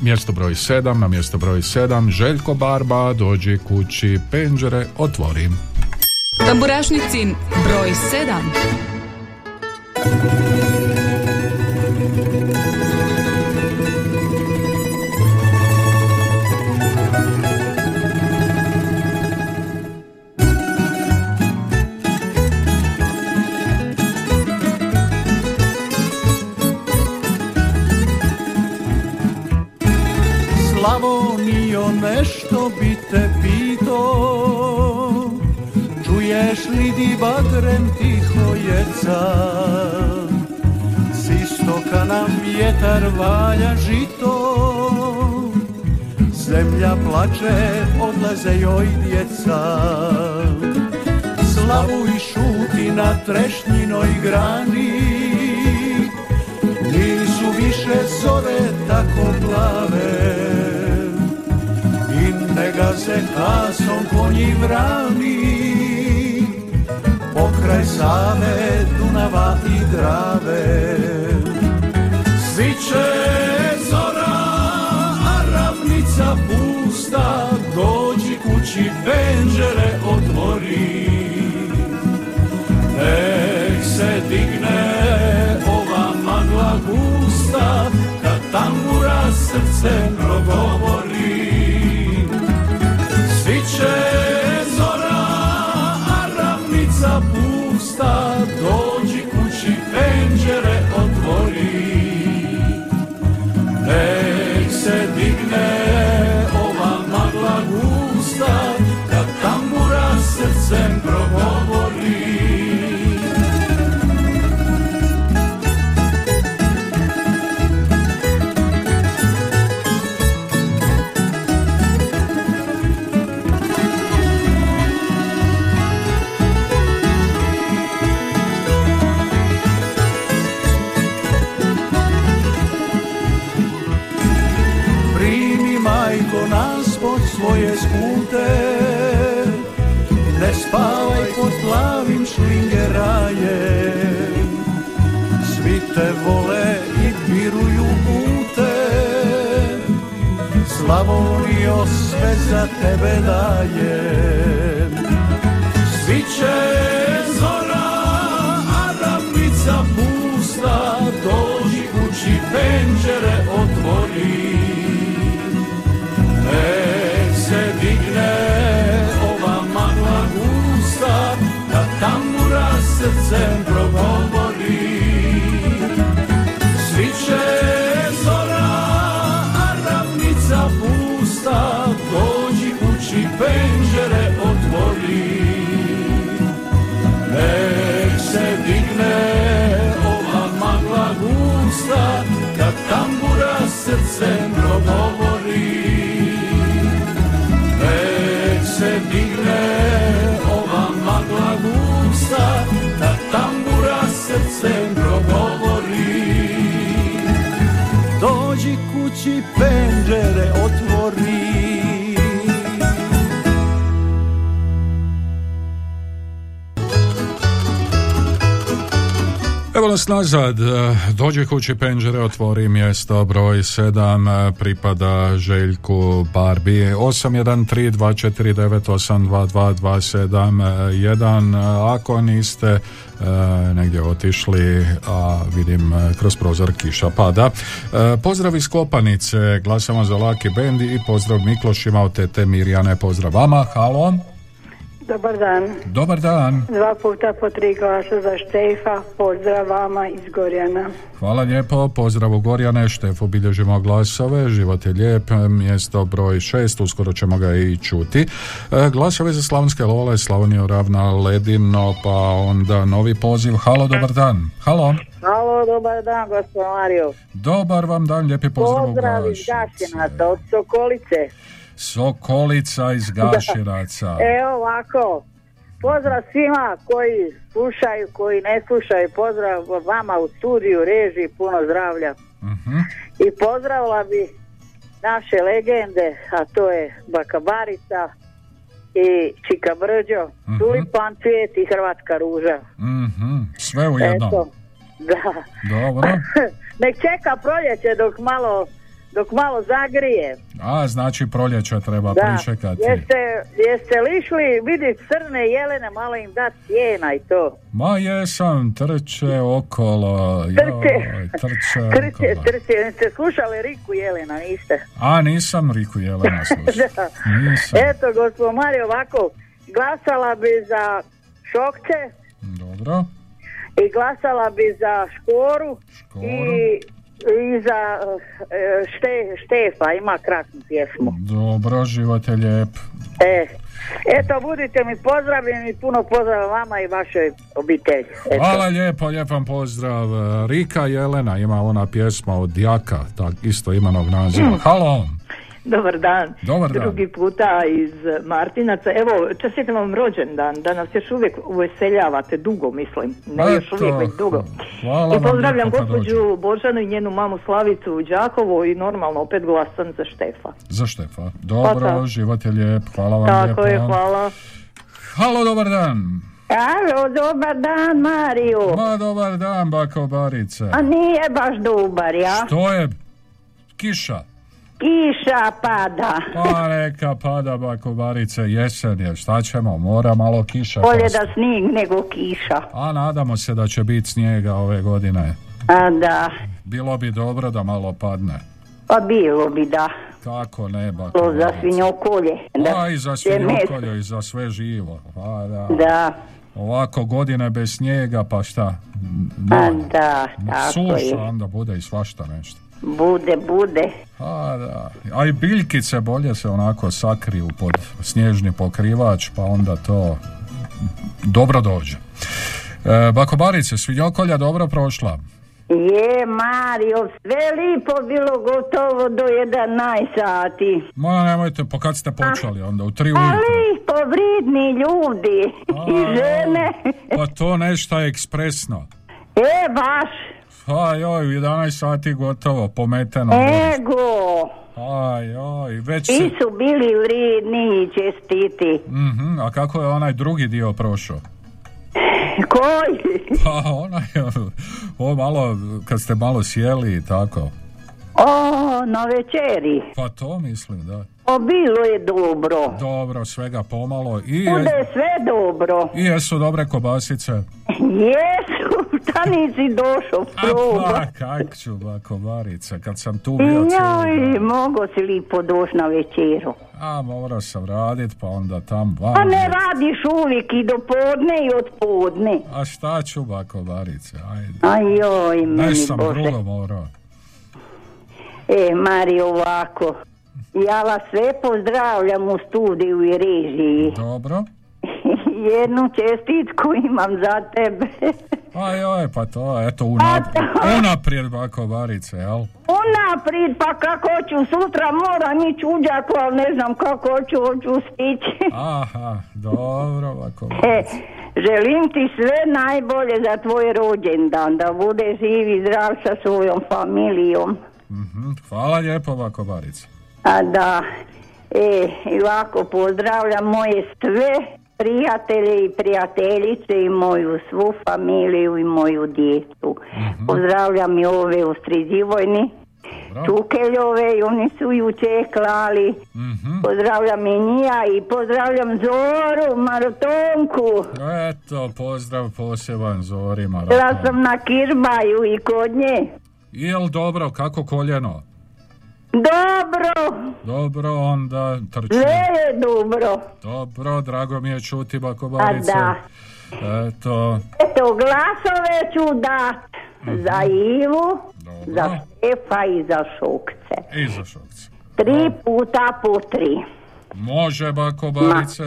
Speaker 1: Mjesto broj 7, na mjesto broj 7, Željko Barba, dođi kući, penđere, otvori.
Speaker 9: Tamburašnicin broj 7.
Speaker 23: plače, odlaze joj djeca. Slavu i šuti na trešnjinoj grani. Nisu više zore tako plave. I ne gaze kasom konji vrani. Pokraj Save, Dunava i Drave. Sviće zora, Dođi kući, penđere otvori. Nek se digne ova magla gusta Kad tambura srce progovori vole i piruju pute. Slavonio sve za tebe dajem. Svi će zora, a ravnica pusta Dođi kući, penđere otvori. Nek se digne ova magla gusta Kad tambura srcem progovori digne ova magla gusta Kad tambura srcem progovori. Dođi kući penđere otvori
Speaker 1: nas nazad, e, dođe kući penđere, otvori mjesto broj 7, pripada Željku Barbi 813249822271 ako niste e, negdje otišli, a vidim e, kroz prozor kiša pada. E, Pozdrav iz Kopanice, glasamo za Laki Bendi i pozdrav Miklošima od tete Mirjane, pozdrav vama, halo.
Speaker 7: Dobar dan.
Speaker 1: Dobar dan.
Speaker 7: Dva puta po tri glasa za Štefa. Pozdrav vama iz Gorjana.
Speaker 1: Hvala lijepo, pozdrav u Gorjane, Štefo bilježimo glasove, život je lijep, mjesto broj šest, uskoro ćemo ga i čuti. E, glasove za Slavonske Lole, Slavoniju ravna Ledino, pa onda novi poziv. Halo, dobar dan. Halo.
Speaker 22: Halo, dobar dan, gospod Mario.
Speaker 1: Dobar vam dan, lijepi pozdrav u
Speaker 22: Pozdrav iz. Gašinaca, od Sokolice.
Speaker 1: Sokolica iz Gaširaca.
Speaker 22: Evo ovako, pozdrav svima koji slušaju, koji ne slušaju, pozdrav vama u studiju, režiji, puno zdravlja.
Speaker 1: Mhm.
Speaker 22: I pozdravila bi naše legende, a to je Bakabarica i Čika Brđo, Tulipan cvijet i Hrvatska ruža.
Speaker 1: Mhm, Sve u jednom.
Speaker 22: Eto, da.
Speaker 1: Dobro.
Speaker 22: Nek čeka proljeće dok malo, dok malo zagrije.
Speaker 1: A, znači proljeće treba
Speaker 22: Da.
Speaker 1: pričekati.
Speaker 22: Jeste, jeste li išli vidjeti crne jelene, malo im dati sjena i to?
Speaker 1: Ma jesam, trče okolo, joj, trče
Speaker 22: Trče,
Speaker 1: okolo.
Speaker 22: trče, jeste slušali Riku Jelena, niste?
Speaker 1: A, nisam Riku Jelena slušao.
Speaker 22: Da. Eto, gospod Mario, ovako, glasala bi za Šokce
Speaker 1: Dobro.
Speaker 22: i glasala bi za Škoru, i, i za e, šte, Štefa, ima krasnu pjesmu.
Speaker 1: Dobro, život je lijep.
Speaker 22: E, eto, budite mi pozdravljeni, puno pozdrava vama i vašoj obitelji. Eto.
Speaker 1: Hvala lijepo, lijepan pozdrav. Rika Jelena ima ona pjesma od Jaka, tak isto imanog naziva. Halo.
Speaker 24: Dobar dan.
Speaker 1: Dobar dan.
Speaker 24: Drugi puta iz Martinaca. Evo, čestitam vam rođendan, da nas još uvijek uveseljavate, dugo mislim. Ne još
Speaker 1: Eto,
Speaker 24: uvijek, već dugo.
Speaker 1: Hvala
Speaker 24: I pozdravljam gospođu Božanu i njenu mamu Slavicu u Đakovo i normalno opet glasam za Štefa.
Speaker 1: Za Štefa. Dobro,
Speaker 24: Pa
Speaker 1: život je lijep. Hvala vam
Speaker 24: Tako
Speaker 1: lijepo.
Speaker 24: je, hvala.
Speaker 1: Halo, dobar dan.
Speaker 25: Alo, dobar dan, Mario.
Speaker 1: Ma, dobar dan, bako Barice.
Speaker 25: A nije baš dobar, ja?
Speaker 1: Što je? Kiša.
Speaker 25: Kiša pada.
Speaker 1: Pa neka pada bako Barice, jesen je, šta ćemo, mora malo kiša
Speaker 25: Bolje da snijeg nego kiša.
Speaker 1: A nadamo se da će biti snijega ove godine.
Speaker 25: A da,
Speaker 1: Bilo bi dobro da malo padne.
Speaker 25: pa bilo bi da.
Speaker 1: Kako ne, bako
Speaker 25: To za svinjokolje. Da.
Speaker 1: A i za svinjokolje i za sve živo. Pa da.
Speaker 25: Da,
Speaker 1: Ovako godine bez snijega, pa šta?
Speaker 25: a
Speaker 1: Dovoljno.
Speaker 25: da, tako
Speaker 1: Suša,
Speaker 25: je.
Speaker 1: onda bude i svašta nešto.
Speaker 25: Bude, bude.
Speaker 1: A da, a i biljkice bolje se onako sakriju pod snježni pokrivač, pa onda to dobro dođe. E, Bakobarice, svinjokolja dobro prošla.
Speaker 25: Je, Mario, sve lipo bilo gotovo do 11 sati.
Speaker 1: Ma nemojte, pa kad ste počeli onda, u tri
Speaker 25: A
Speaker 1: ujutro?
Speaker 25: lipo, vridni ljudi i žene.
Speaker 1: Pa to nešto ekspresno.
Speaker 25: E, baš,
Speaker 1: Aj, oj, u 11 sati gotovo, pometeno.
Speaker 25: ego.
Speaker 1: Aj, oj, već se...
Speaker 25: Ti su bili vridni i čestiti.
Speaker 1: Mhm, a kako je onaj drugi dio prošao?
Speaker 25: Koji?
Speaker 1: Pa onaj, o malo, kad ste malo sjeli i tako.
Speaker 25: O, na večeri.
Speaker 1: Pa to mislim, da.
Speaker 25: O, bilo je dobro.
Speaker 1: Dobro, svega pomalo. I,
Speaker 25: Bude sve dobro.
Speaker 1: i jesu dobre kobasice.
Speaker 25: Jesu, šta nisi došao
Speaker 1: Pa,
Speaker 25: proba.
Speaker 1: kak ću, ba, kobarice, kad sam tu bio cijeli
Speaker 25: Joj,
Speaker 1: dan.
Speaker 25: mogo si lipo doći na večeru.
Speaker 1: A, morao sam radit, pa onda tam van.
Speaker 25: Pa ne radiš uvijek i do podne i od podne.
Speaker 1: A šta ću, ba, kobarice, ajde.
Speaker 25: Ajoj, meni
Speaker 1: Nešto
Speaker 25: Bože.
Speaker 1: drugo morao.
Speaker 25: E, Mari, ovako. Ja vas sve pozdravljam u studiju i režiji.
Speaker 1: Dobro.
Speaker 25: Jednu čestitku imam za tebe.
Speaker 1: Aj, oj, pa to, eto, unap, unaprijed, ba, kobarice, jel?
Speaker 25: Unaprijed, pa kako ću sutra moram ići u Đakovo, ali ne znam kako ću, hoću stići.
Speaker 1: Aha, dobro, ba,
Speaker 25: E,
Speaker 1: kobarice.
Speaker 25: želim ti sve najbolje za tvoj rođendan, da bude živ i zdrav sa svojom familijom.
Speaker 1: Mhm, Hvala lijepo, ba, kobarice.
Speaker 25: A da, e, i ovako pozdravljam moje sve prijatelje i prijateljice i moju svu familiju i moju djecu. Pozdravljam i ove u Striđivojni, Čukeljove i oni su juče klali. Pozdravljam i njija i pozdravljam Zoru, Marotonku.
Speaker 1: Eto, pozdrav poseban Zorima.
Speaker 25: Bila sam na Kirbaju i kod nje.
Speaker 1: Jel dobro, kako koljeno?
Speaker 25: Dobro,
Speaker 1: Dobro, onda trči.
Speaker 25: je dobro.
Speaker 1: Dobro, drago mi je čuti
Speaker 25: A
Speaker 1: Bakobarice.
Speaker 25: da.
Speaker 1: Eto,
Speaker 25: Eto, glasove ću dat za Ivu, za Štefa i za Šukce.
Speaker 1: i za šokce.
Speaker 25: Tri puta po tri.
Speaker 1: Može Bakobarice.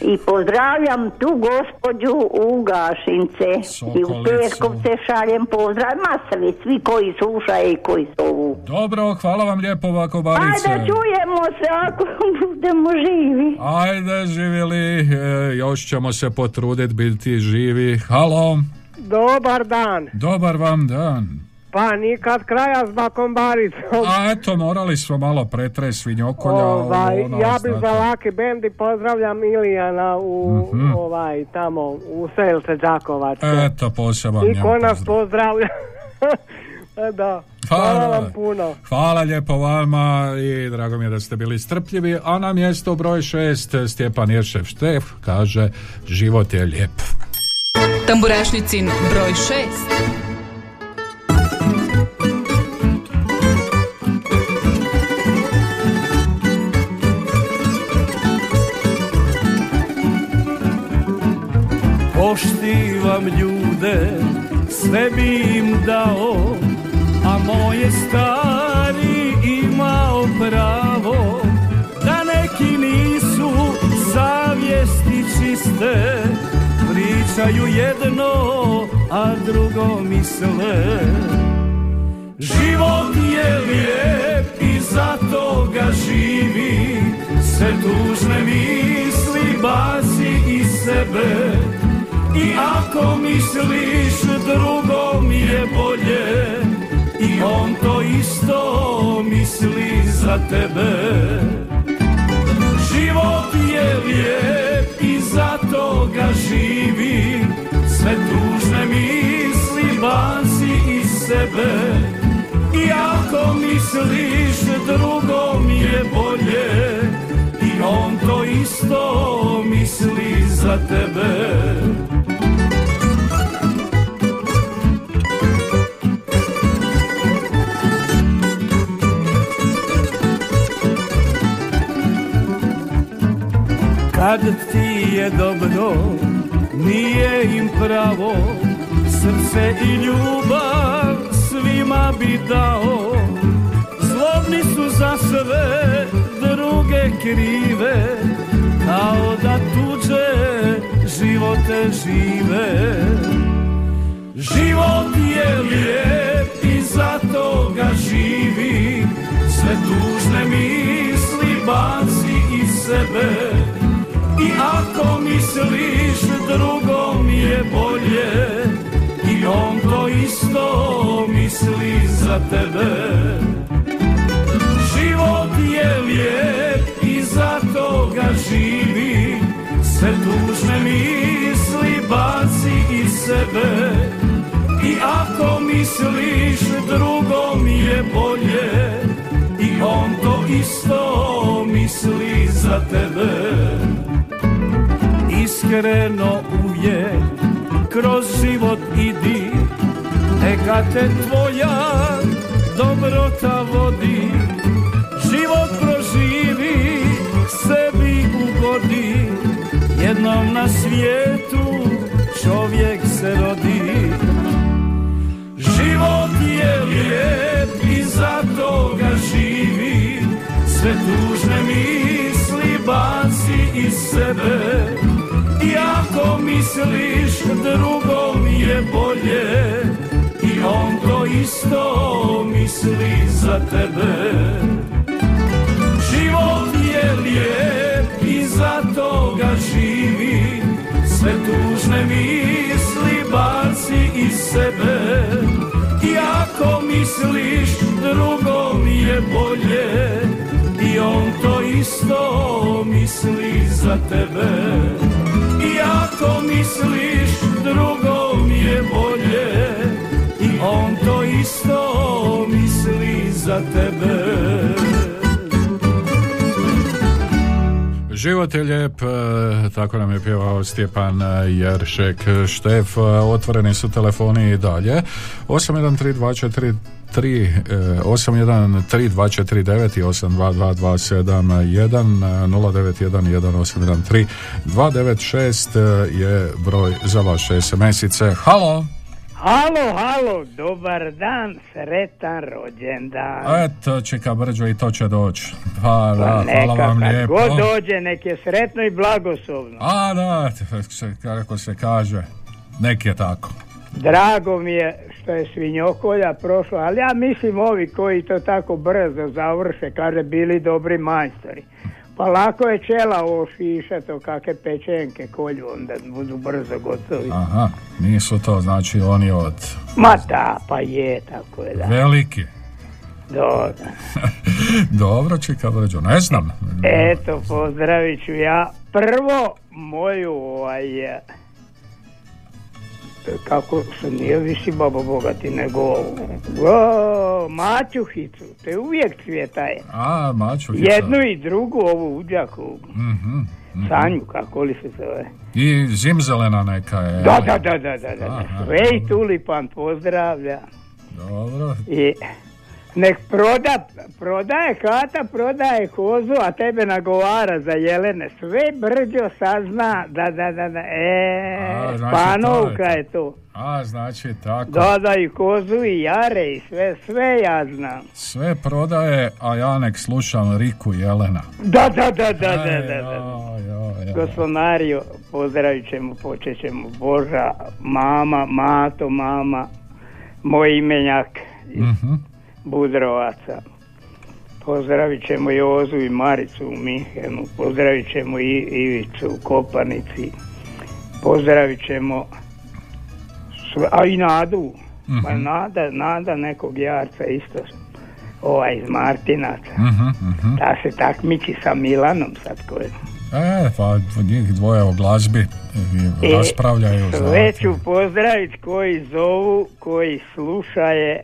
Speaker 25: I pozdravljam tu gospođu u Gašince. I u. Petkovce šaljem pozdrav. Ma svi, svi koji slušaju i koji zovu.
Speaker 1: Dobro, hvala vam lijepo Bakobarice.
Speaker 25: Ajde, čujemo se ako budemo živi.
Speaker 1: Ajde, živjeli, e, još ćemo se potruditi biti živi. Halo,
Speaker 16: Dobar dan.
Speaker 1: dobar vam dan.
Speaker 16: Pa nikad kraja s bakom baricom.
Speaker 1: A eto, morali smo malo pretres svinjokolja.
Speaker 16: Ovaj,
Speaker 1: ono,
Speaker 16: ja bi za laki bend i pozdravljam Ilijana u
Speaker 1: Mhm.
Speaker 16: ovaj tamo u Selce Đakovačke.
Speaker 1: Eto, poseban
Speaker 16: I ko nas
Speaker 1: pozdrav.
Speaker 16: pozdravlja. E, da. Hvala vam puno.
Speaker 1: Hvala lijepo vama i drago mi je da ste bili strpljivi. A na mjesto broj šest Stjepan Jeršev Štef kaže život je lijep.
Speaker 9: Tamburašnicin broj 6.
Speaker 23: Poštivam ljude, sve bi im dao, a moje stari imao pravo, da neki nisu savjesti čiste, pričaju jedno, a drugo misle. Život je lijep i zato ga živi, sve tužne misli baci iz sebe. I ako misliš drugom je bolje. I on to isto misli za tebe. Život je lijep i zato ga živi Sve tužne misli baci iz sebe. I ako misliš drugom je bolje. I on to isto misli za tebe Kad ti je dobro, nije im pravo, srce i ljubav svima bi dao. Zlobni su za sve druge krive, kao da tuđe živote žive. Život je lijep i zato ga živi, sve tužne misli baci iz sebe. Ako misliš drugom je bolje I on to isto misli za tebe. Život je lijep i zato ga živi. Sve tužne misli baci iz sebe. I ako misliš drugom je bolje I on to isto misli za tebe iskreno uvijek kroz život idi neka te tvoja dobrota vodi život proživi sebi ugodi. Jednom na svijetu čovjek se rodi. Život je lijep i zato ga živi. Sve tužne misli baci iz sebe i ako misliš drugom je bolje I on to isto misli za tebe. Život je lijep i zato ga živi Sve tužne misli baci iz sebe. I ako misliš drugom je bolje I on to isto misli za tebe ako misliš drugom je bolje. I on to isto misli za tebe
Speaker 1: Život je lijep, e, tako nam je pjevao Stjepan Jeršek Štef, e, otvoreni su telefoni i dalje 813243 3, 813249 i 822271 091 296 je broj za vaše SMS-ice. Halo!
Speaker 26: Halo, halo, dobar dan, sretan rođendan.
Speaker 1: Eto, čeka brđo i to će doći. Pa, da,
Speaker 26: Pa neka,
Speaker 1: hvala vam
Speaker 26: kad
Speaker 1: lijepo.
Speaker 26: god dođe, nek je sretno i blagoslovno.
Speaker 1: A, da, kako se kaže, nek je tako.
Speaker 26: Drago mi je što je svinjokolja prošla, ali ja mislim ovi koji to tako brzo završe, kaže bili dobri majstori. Pa lako je čela ovo šišat, o kakve pečenke kolju, onda budu brzo gotovi.
Speaker 1: Aha, nisu to, znači, oni od
Speaker 26: Ma da, pa je, tako je, da.
Speaker 1: veliki.
Speaker 26: Dobro.
Speaker 1: Dobro, čeka brđo, ne znam.
Speaker 26: Eto, pozdravit ću ja prvo moju ovaj, kako se nije visi baba bogati, nego o, mačuhicu, to je uvijek cvjetaje.
Speaker 1: A, maču.
Speaker 26: Jednu i drugu ovu uđaku,
Speaker 1: Mhm.
Speaker 26: Sanju, kako li se zove.
Speaker 1: I zimzelena neka je.
Speaker 26: Da, da, da, da, da, da.
Speaker 1: Aha,
Speaker 26: Sve i tulipan pozdravlja.
Speaker 1: Dobro.
Speaker 26: I nek proda, prodaje kata, prodaje kozu, a tebe nagovara za jelene. Sve brđo sazna, da, da, da, da, e,
Speaker 1: A, znači
Speaker 26: panovka
Speaker 1: je-
Speaker 26: to.
Speaker 1: A, znači tako.
Speaker 26: Da, da, i kozu i jare i sve, sve ja znam.
Speaker 1: Sve prodaje, a ja nek slušam Riku Jelena.
Speaker 26: Da, da, da, da, da,
Speaker 1: Aj,
Speaker 26: da, da.
Speaker 1: joj, joj, joj.
Speaker 26: Gospod Mario, pozdravit ćemo, počet ćemo Boža, mama, mato, mama, moj imenjak
Speaker 1: Mhm.
Speaker 26: Budrovaca. Pozdravit ćemo Jozu i Maricu u Minhenu, pozdravit ćemo i Ivicu u Kopanici, pozdravit ćemo sve, a i Nadu, pa
Speaker 1: Mhm.
Speaker 26: Nada, Nada nekog jarca isto, ovaj iz Martinaca. Da se takmiči sa Milanom sad ko je.
Speaker 1: E, pa njih dvoje o glazbi i
Speaker 26: E,
Speaker 1: raspravljaju.
Speaker 26: Sve ću pozdraviti koji zovu, koji slušaje,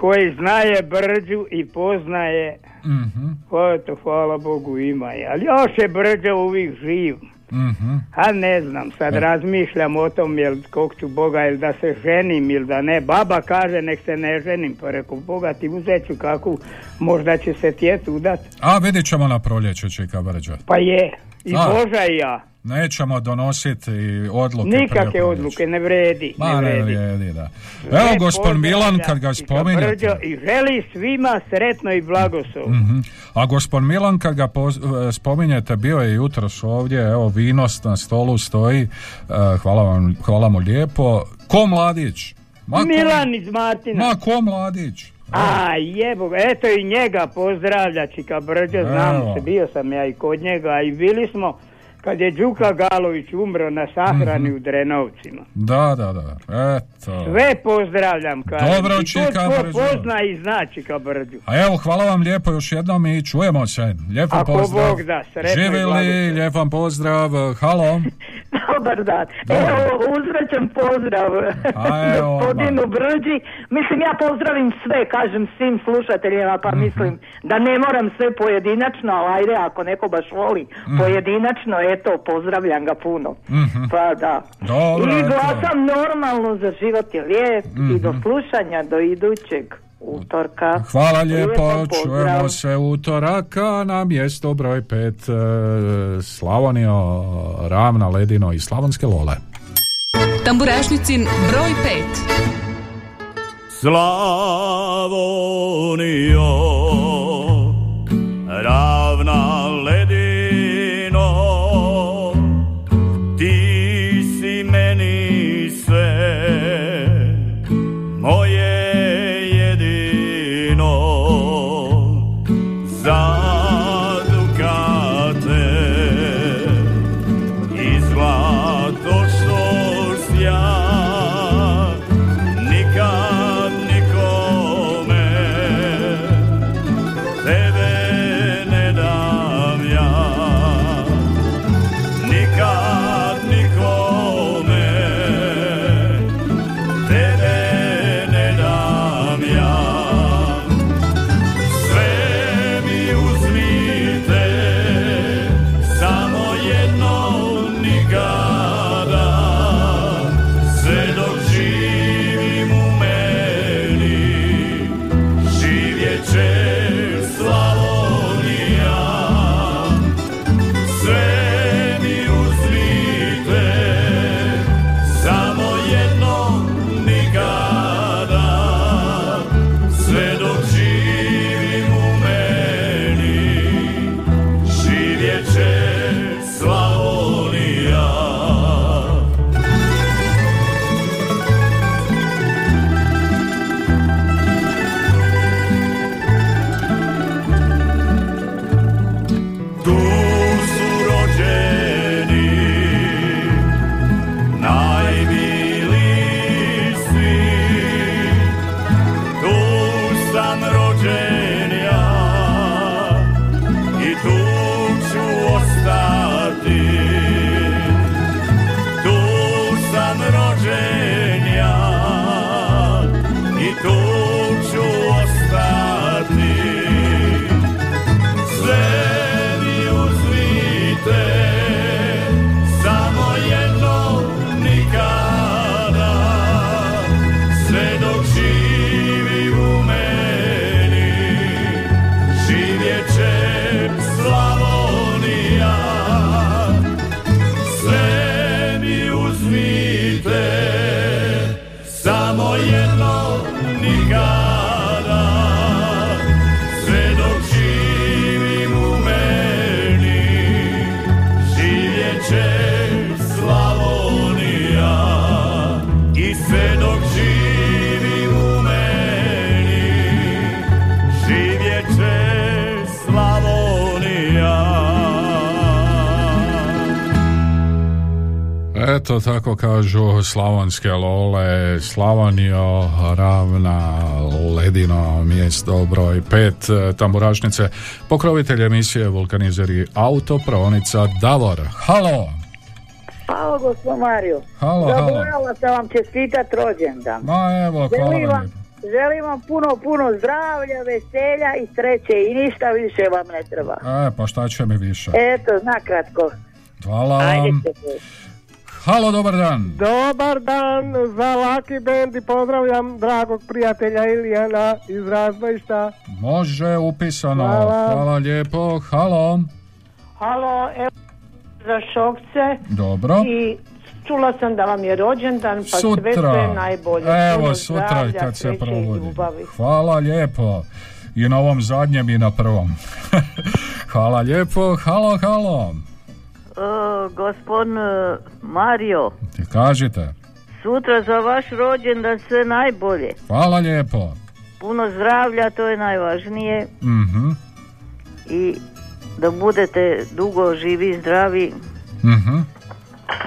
Speaker 26: koji znaje brđu i poznaje.
Speaker 1: Mhm,
Speaker 26: Ko to, hvala Bogu, ima je. Ali još je brđa uvijek živ.
Speaker 1: mhm.
Speaker 26: A ne znam, sad
Speaker 1: E.
Speaker 26: razmišljam o tom jel kog ću Boga ili da se ženim ili da ne. Baba kaže nek se ne ženim, pa rekao Boga ti uzet ću kakvu, možda će se tjet udat.
Speaker 1: A vidit ćemo na proljeće, čeka brđo.
Speaker 26: Pa je, i
Speaker 1: A.
Speaker 26: Boža i ja.
Speaker 1: Nećemo donositi odluke.
Speaker 26: Nikakve odluke, ne vredi.
Speaker 1: Ma ne
Speaker 26: vredi.
Speaker 1: vrijedi, da.
Speaker 26: Sve
Speaker 1: Evo, gospod Milan, kad ga spominjete.
Speaker 26: Brđo I želi svima sretno i blagoslovno.
Speaker 1: Mhm. A gospod Milan, kad ga poz- e, spominjete, bio je jutros ovdje, evo, vinost na stolu stoji, E, hvala, vam, hvala mu lijepo. Ko mladić? Ma ko-
Speaker 26: Milan iz Martina.
Speaker 1: Ma ko mladić?
Speaker 26: A jebo, eto i njega pozdravlja Čika Brđo, znam se, bio sam ja i kod njega i bili smo kad je Đuka Galović umro na sahrani
Speaker 1: Mhm.
Speaker 26: u Drenovcima.
Speaker 1: Da, da, da. Eto.
Speaker 26: Sve pozdravljam, kažem.
Speaker 1: Dobro,
Speaker 26: I
Speaker 1: Čika
Speaker 26: ko tko
Speaker 1: Brđo.
Speaker 26: pozna i zna Čika Brđu.
Speaker 1: A evo, hvala vam lijepo još jednom i čujemo se. Lijep vam
Speaker 26: Ako
Speaker 1: pozdrav.
Speaker 26: Bog da, sretno
Speaker 1: Živjeli, lijep vam pozdrav. Halo.
Speaker 22: Dobar dan.
Speaker 1: Dobar.
Speaker 22: Evo, uzvraćam pozdrav
Speaker 1: A, evo,
Speaker 22: gospodinu Brđi. Mislim, ja pozdravim sve, kažem svim slušateljima, pa mislim da ne moram sve pojedinačno, ali ajde, ako neko baš voli
Speaker 1: Mhm.
Speaker 22: pojedinačno, eto, pozdravljam ga puno.
Speaker 1: Mhm.
Speaker 22: Pa da.
Speaker 1: Dobro,
Speaker 22: I
Speaker 1: eto.
Speaker 22: glasam normalno za život je lijep i do
Speaker 1: Mhm.
Speaker 22: slušanja, do idućeg utorka.
Speaker 1: Hvala
Speaker 22: Lijepo
Speaker 1: čujemo se utoraka na mjesto broj 5 Slavonio, Ravna, Ledino i Slavonske Lole.
Speaker 9: Tamburašnicin broj 5.
Speaker 23: Slavonio
Speaker 1: Eto tako kažu slavonske lole, Slavonio, ravna, ledino, mjesto broj pet, e, tamburašnice, pokrovitelj emisije Vulkanizeri Autopronica Davor. Halo!
Speaker 22: Halo, gospod Mario.
Speaker 1: Halo.
Speaker 22: Zaboravila sam vam čestitat rođendan.
Speaker 1: Ma evo, hvala
Speaker 22: Želim
Speaker 1: vam.
Speaker 22: želim vam puno, puno zdravlja, veselja i sreće i ništa više vam ne treba.
Speaker 1: E, pa šta će mi više?
Speaker 22: Eto, nakratko.
Speaker 1: Hvala
Speaker 22: Ajde
Speaker 1: vam.
Speaker 22: se.
Speaker 1: Halo, dobar dan.
Speaker 27: Dobar dan za Lucky Band i pozdravljam dragog prijatelja Ilijana iz Razbojišta.
Speaker 1: Može, upisano.
Speaker 27: Hvala.
Speaker 1: Hvala lijepo. Halo.
Speaker 28: Halo, evo za šokce.
Speaker 1: Dobro.
Speaker 28: I čula sam da vam je rođendan, pa sve
Speaker 1: Sutra.
Speaker 28: sve najbolje.
Speaker 1: Evo,
Speaker 28: Puno
Speaker 1: sutra
Speaker 28: zdravlja,
Speaker 1: kad se provodi. Hvala lijepo. I na ovom zadnjem i na prvom. Hvala lijepo. Halo, halo.
Speaker 5: E, gospodin e, Mario,
Speaker 1: Ti kažite.
Speaker 5: sutra za vaš rođendan sve najbolje.
Speaker 1: Hvala lijepo.
Speaker 5: Puno zdravlja, to je najvažnije.
Speaker 1: Mhm.
Speaker 5: I da budete dugo živi i zdravi.
Speaker 1: Mhm.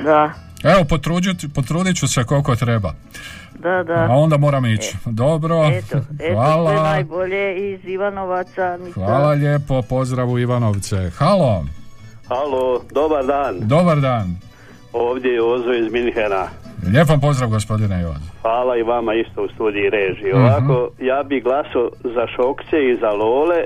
Speaker 5: Da,
Speaker 1: Evo, potrudit, potrudit ću se koliko treba.
Speaker 5: da, da.
Speaker 1: A onda moram ići. Dobro.
Speaker 5: Eto, eto sve
Speaker 1: Hvala.
Speaker 5: najbolje iz Ivanovaca.
Speaker 1: Hvala lijepo. Pozdrav u Ivanovce. Halo.
Speaker 29: Halo, dobar dan.
Speaker 1: Dobar dan.
Speaker 29: Ovdje je Ozo iz Minhena.
Speaker 1: Lijepan pozdrav gospodine Jozo.
Speaker 29: Hvala i vama isto u studiji režiji.
Speaker 1: Mhm.
Speaker 29: Ovako, ja bi glasao za Šokce i za Lole,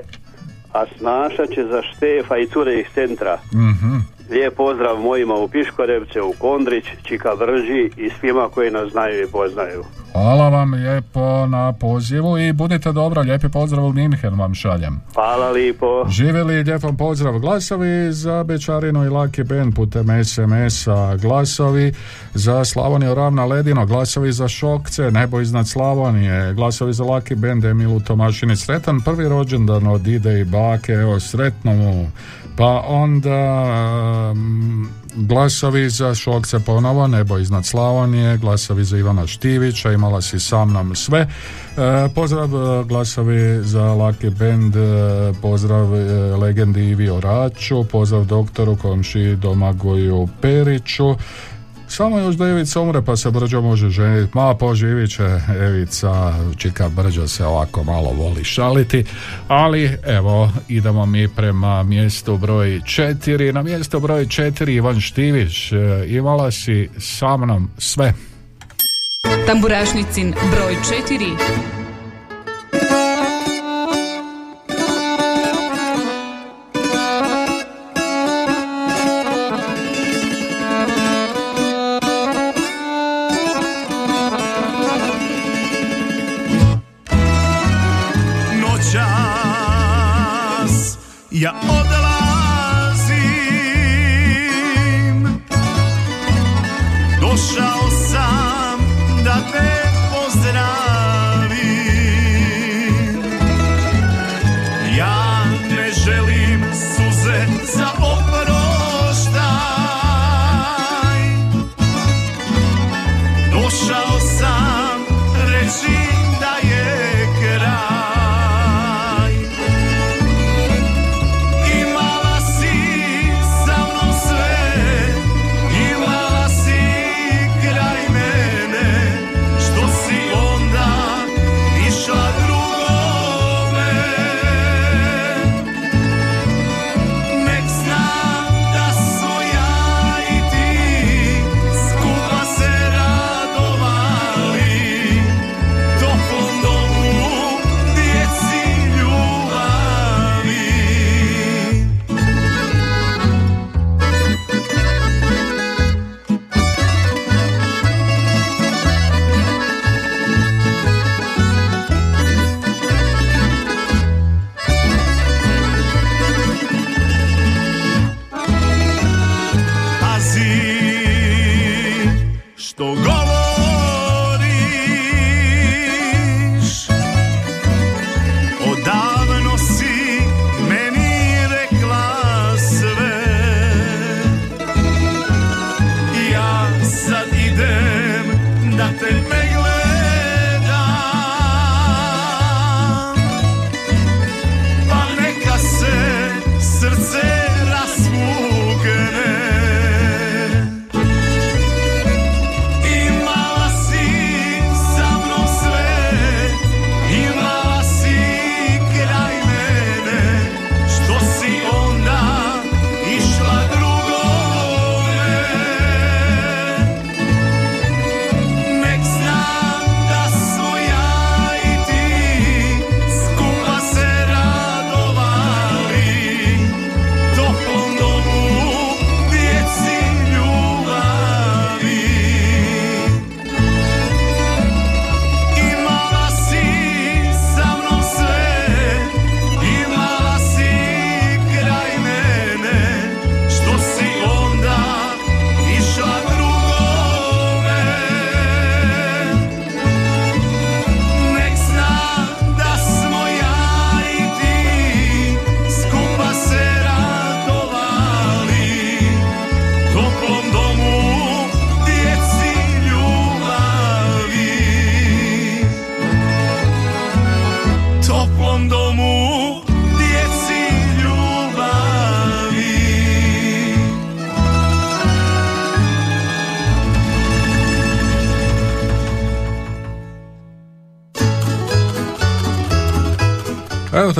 Speaker 29: a Snaša će za Štefa i Cure iz centra.
Speaker 1: Mhm.
Speaker 29: Lijep pozdrav mojima u Piškorevce, u Kondrić, Čika Vrži i svima koji nas znaju i poznaju.
Speaker 1: Hvala vam lijepo na pozivu i budite dobro, lijepi pozdrav u Minhen vam šaljem.
Speaker 29: Hvala lipo.
Speaker 1: Živjeli lijepom pozdrav glasovi za Bečarinu i Laki Ben putem SMS-a glasovi za Slavoniju Ravna Ledino, glasovi za Šokce, Nebo iznad Slavonije, glasovi za Laki Ben, Emilu Tomašini, sretan prvi rođendan od ide i bake, evo sretno mu. Pa onda um, glasovi za Šokce ponovo, Nebo iznad Slavonije, glasovi za Ivana Štivića, imala si sa mnom sve. E, pozdrav e, glasovi za Lucky Band, e, pozdrav e, legendi Ivi Oraču, pozdrav doktoru komši Domagoju Periću, samo još da Ivica umre pa se Brđo može ženiti. Ma poživit će Evica, čika Brđo se ovako malo voli šaliti. Ali evo, idemo mi prema mjestu broj četiri. Na mjestu broj četiri Ivan Štivić. E, Imala si sa mnom sve.
Speaker 23: Tamburašnicin broj 4.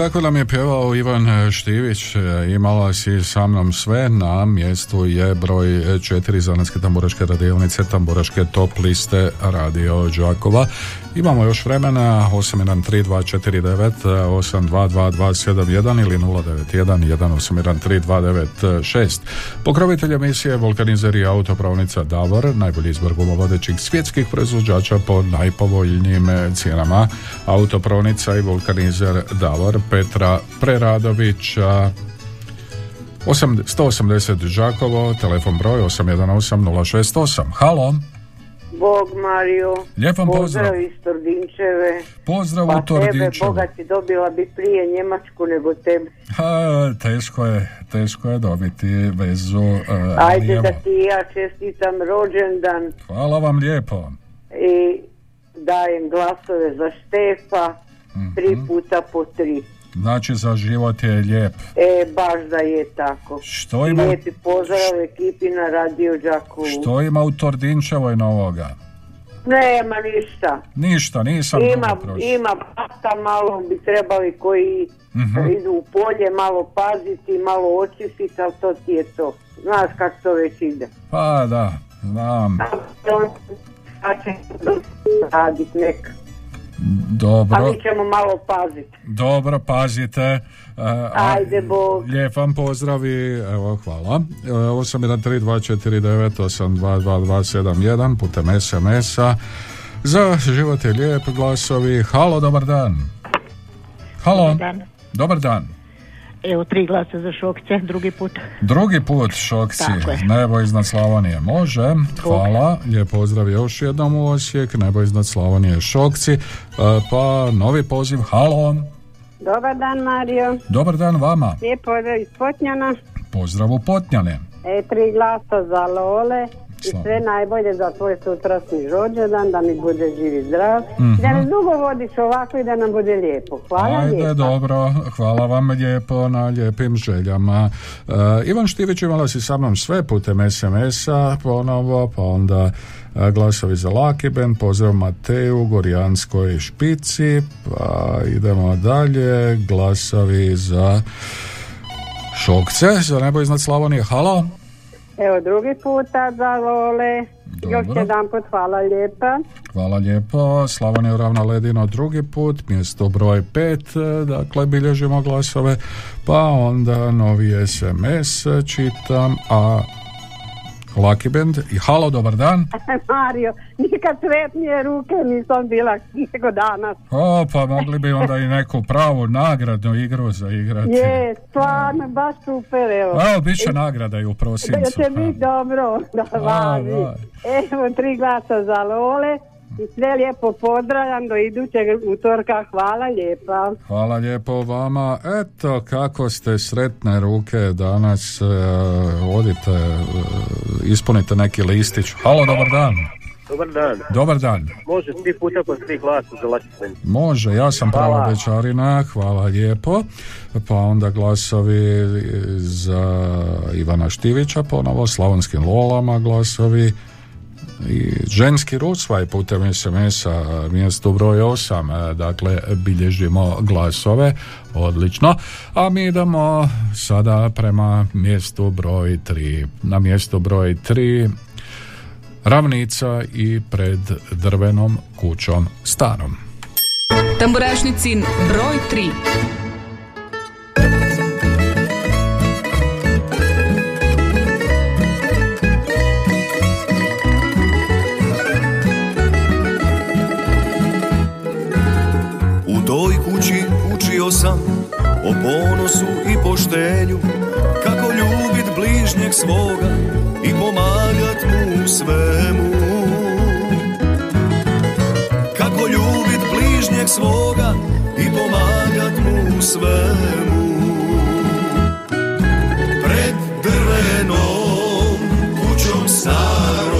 Speaker 1: tako nam je pjevao Ivan Štivić, e, imala si sa mnom sve, na mjestu je broj četiri Zanetske tamburaške radionice, tamburaške top liste Radio Đakova. Imamo još vremena 813249 822271 ili 091 1813296. Pokrovitelj emisije Vulkanizer i autopravnica Davor, najbolji izbor gumovodećih svjetskih proizvođača po najpovoljnijim cijenama. Autopravnica i Vulkanizer Davor Petra Preradovića 180 Žakovo, telefon broj 818 068. Halo.
Speaker 30: Bog Mario.
Speaker 1: Lijep vam pozdrav.
Speaker 30: iz Tordinčeve.
Speaker 1: Pozdrav u
Speaker 30: Pa
Speaker 1: Tordinčevu.
Speaker 30: tebe, Boga ti dobila bi prije Njemačku nego tebe.
Speaker 1: Ha, teško je, teško je dobiti vezu. ali
Speaker 30: Ajde
Speaker 1: evo,
Speaker 30: da ti ja čestitam rođendan
Speaker 1: Hvala vam lijepo.
Speaker 30: i dajem glasove za Štefa
Speaker 1: Mhm.
Speaker 30: tri puta po tri.
Speaker 1: Znači za život je lijep.
Speaker 30: E, baš da je tako.
Speaker 1: Što ima-
Speaker 30: Lijepi pozdrav ekipi na Radio Đakovu.
Speaker 1: Što ima u Tordinčevoj novoga?
Speaker 30: Nema ništa.
Speaker 1: Ništa, nisam
Speaker 30: Ima, ima bata, malo bi trebali koji
Speaker 1: Mhm.
Speaker 30: idu u polje, malo paziti, malo očistiti, ali to ti je to. Znaš kako to već ide.
Speaker 1: Pa da, znam.
Speaker 30: A će raditi neka.
Speaker 1: Dobro,
Speaker 30: mi ćemo malo paziti.
Speaker 1: dobro, pazite. A-
Speaker 30: Ajde, Bog.
Speaker 1: Lijep vam pozdrav i evo, hvala. E, 813249822271 putem SMS-a. Za život je lijep glasovi. Halo, dobar dan. Halo.
Speaker 7: Dobar dan.
Speaker 1: Dobar dan.
Speaker 7: Evo, tri glasa za šokce, drugi put.
Speaker 1: Drugi put šokci, nebo iznad Slavonije može, hvala, lijep pozdrav još jednom u Osijek, nebo iznad Slavonije šokci, E, pa novi poziv, halo,
Speaker 7: Dobar dan, Mario.
Speaker 1: dobar dan vama,
Speaker 7: Lijep pozdrav iz Potnjana.
Speaker 1: pozdrav u Potnjane,
Speaker 7: E, tri glasa za Lole. I sve najbolje za tvoj sutrašnji rođendan, da mi bude živ i zdrav.
Speaker 1: Mhm.
Speaker 7: Da nas dugo vodiš ovako i da nam bude lijepo. Hvala
Speaker 1: Ajde,
Speaker 7: lijepa.
Speaker 1: dobro, hvala vam lijepo na lijepim željama. E, Ivan Štivić imala si sa mnom sve putem SMS-a ponovo, pa onda e, glasovi za Band, pozdrav Mateju, Gorjanskoj špici, pa idemo dalje, glasovi za Šokce, za nebo iznad Slavonije, halo?
Speaker 7: Evo drugi puta za Lole. Još
Speaker 1: Dobro.
Speaker 7: jedan put hvala lijepa.
Speaker 1: Hvala lijepo. Slavonija ravna ledino drugi put, mjesto broj pet, e, dakle bilježimo glasove, pa onda novi SMS čitam, a Lucky Band i halo, dobar dan.
Speaker 7: Mario, nikad sretnije ruke nisam bila nego danas.
Speaker 1: O, pa mogli bi onda i neku pravu nagradnu igru zaigrati.
Speaker 7: Je, stvarno, baš super, evo.
Speaker 1: Evo, bit će nagrada i u
Speaker 7: Da
Speaker 1: prosincu.
Speaker 7: će biti dobro, da važi.
Speaker 1: da.
Speaker 7: Evo, tri glasa za Lole i sve lijepo pozdravljam do idućeg utorka. Hvala lijepa.
Speaker 1: Hvala lijepo vama. Eto kako ste sretne ruke danas. E, odite, e, ispunite neki listić. Halo, dobar dan.
Speaker 31: Dobar dan.
Speaker 1: Dobar dan.
Speaker 31: Može tri puta po tri glasa za Lucky
Speaker 1: Može, ja sam prava večarina, hvala lijepo. Pa onda glasovi za Ivana Štivića, ponovo slavonskim lolama glasovi i ženski rusvaj putem SMS-a mjesto broj 8 dakle bilježimo glasove odlično. A mi idemo sada prema mjestu broj 3 na mjestu broj 3 ravnica i pred drvenom kućom starom.
Speaker 9: Tamburašnicin broj 3.
Speaker 10: učio sam o ponosu i poštenju Kako ljubit bližnjeg svoga i pomagat mu svemu. Kako ljubit bližnjeg svoga i pomagat mu svemu. Pred drvenom kućom starom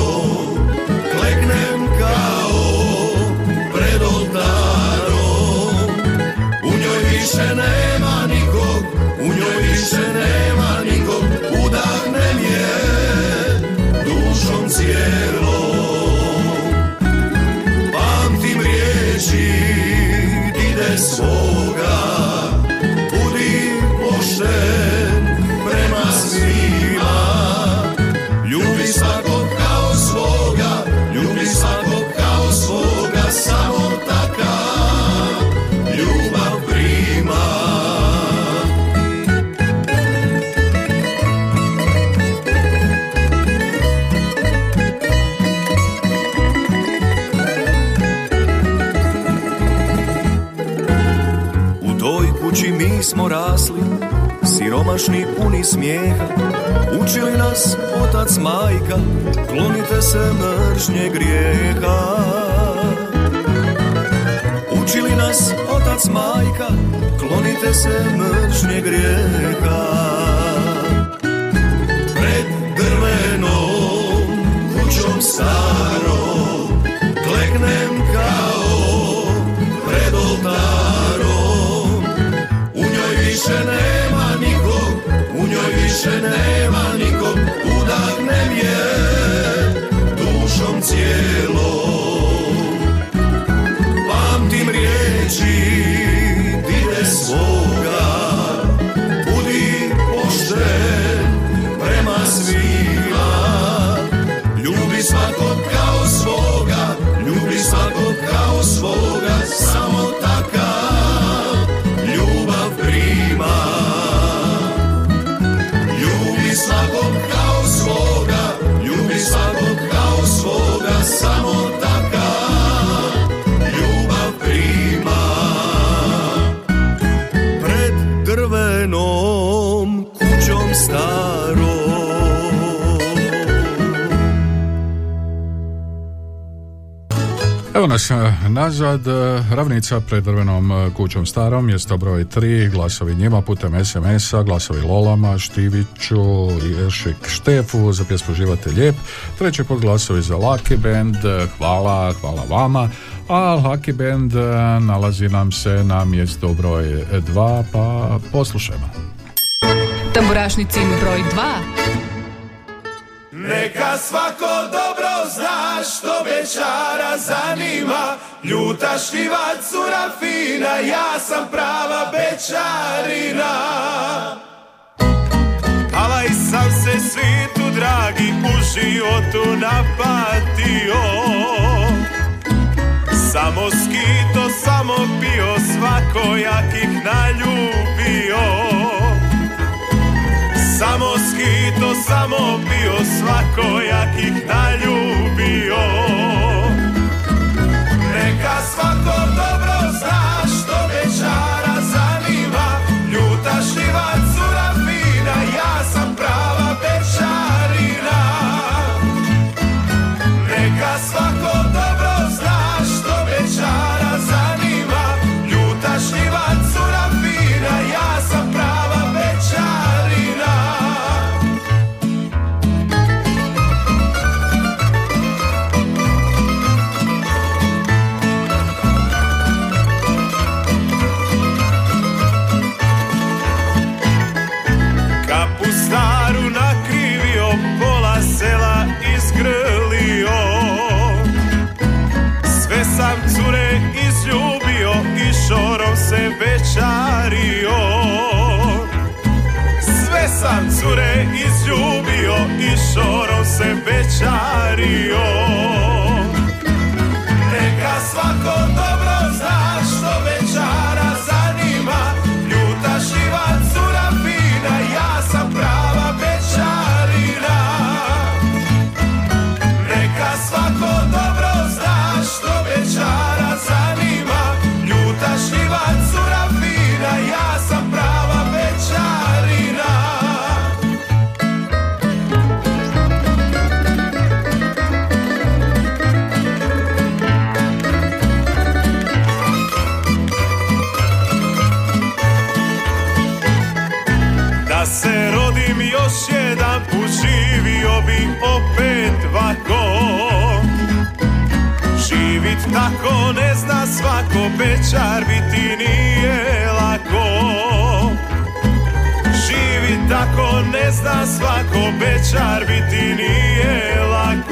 Speaker 10: više nema nikog, u njoj više nema nikog Udahnem je dušom cijelom. Pamtim riječi dide svoga siromašni puni smijeha. Učili nas otac majka, klonite se mržnje grijeha. Učili nas otac majka, klonite se mržnje grijeha. Pred drvenom kućom starom, kleknem kao pred oltarom. U njoj više nema više nema nikog, udahnem je dušom cijelom. Pamtim riječi dide svoga,
Speaker 1: nazad, e, ravnica pred drvenom e, kućom starom, mjesto broj 3, glasovi njima putem SMS-a, glasovi Lolama, Štiviću, Ješik, Štefu, za pjesmu Život je lijep, treći put glasovi za Lucky Band, hvala, hvala vama, a Lucky Band nalazi nam se na mjestu broj 2, pa poslušajmo.
Speaker 9: Tamburašnicin broj 2.
Speaker 32: Neka svako dobro zna što večara zanima Ljuta šljiva cura fina, ja sam prava bečarina Ala i sam se svitu dragi u životu napatio. Samo skito, samo pio, svakojakih naljubio. Samo skito, samo bio svakojakih naljubio svako se večario Sve sam cure izljubio i šorom se večario tako ne zna svako Bečar biti nije lako. Živit tako ne zna svako Bečar biti nije lako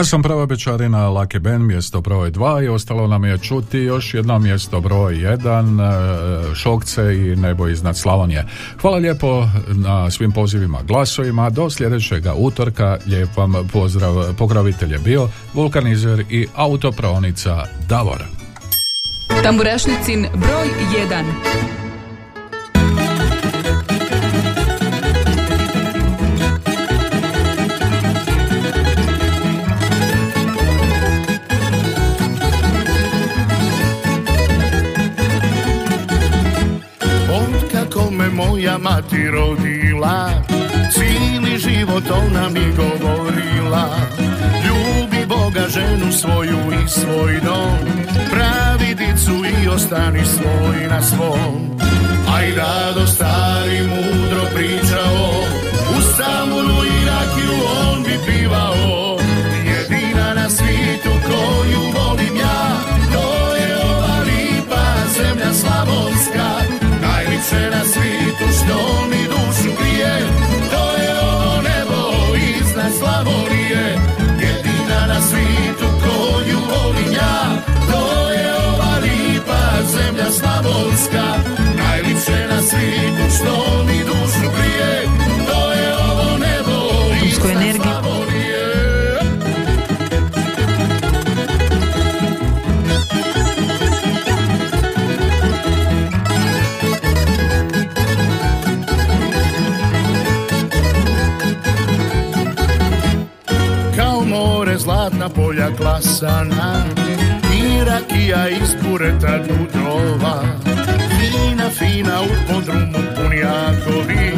Speaker 32: Ja sam
Speaker 1: prva bečarina Lake Ben, mjesto broj 2 i ostalo nam je čuti još jedno mjesto broj 1, e, Šokce i nebo iznad Slavonije. Hvala lijepo na svim pozivima glasovima. Do sljedećega utorka lijep vam pozdrav. Pokrovitelj je bio vulkanizer i autopravnica Davor.
Speaker 9: Tamburašnicin broj 1.
Speaker 2: mati rodila Cijeli život ona mi govorila. Ljubi Boga ženu svoju i svoj dom Pravi dicu i ostani svoj na svom. Aj rado stari mudro pričao U samunu i rakiju on bi pivao. Jedina na svijetu koju Najlipše na svijetu što mi dušu grije To je ovo nebo iznad Slavonije. Jedina na svijetu koju volim ja To je ova lipa zemlja slavonska. Najlipše na svijetu što mi dušu polja klasana I rakija iz bureta dudova. Fina, fina u podrumu punjakovi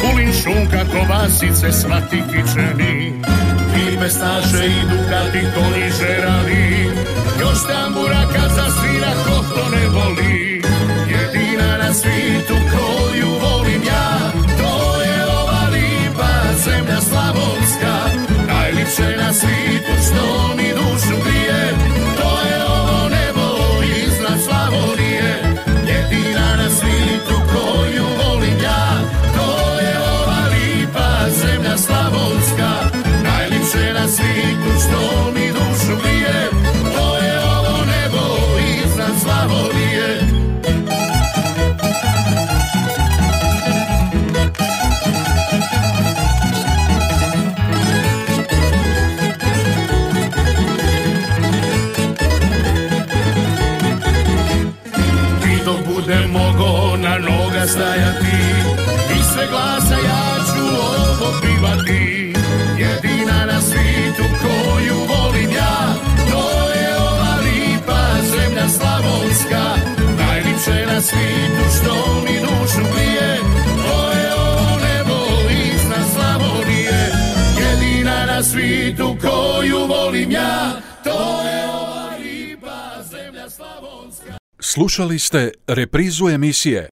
Speaker 2: Kulin šunka, kovasice, svati kičeni I pestaše i dukati konji žeravi Još tambura kad zasvira ko to ne voli. Jedina na svijetu koju volim ja To je ova lipa zemlja slavonska Najlipše na svijetu što mi dušu grije na noga stajati. I sve glasa ja ću ovo pivati Jedina na svijetu koju volim ja To je ova lipa zemlja slavonska. Najlipše na svijetu što mi dušu grije To je ovo nebo iznad Slavonije. Jedina na svijetu koju volim ja To je ova lipa zemlja slavonska.
Speaker 1: Slušali ste reprizu emisije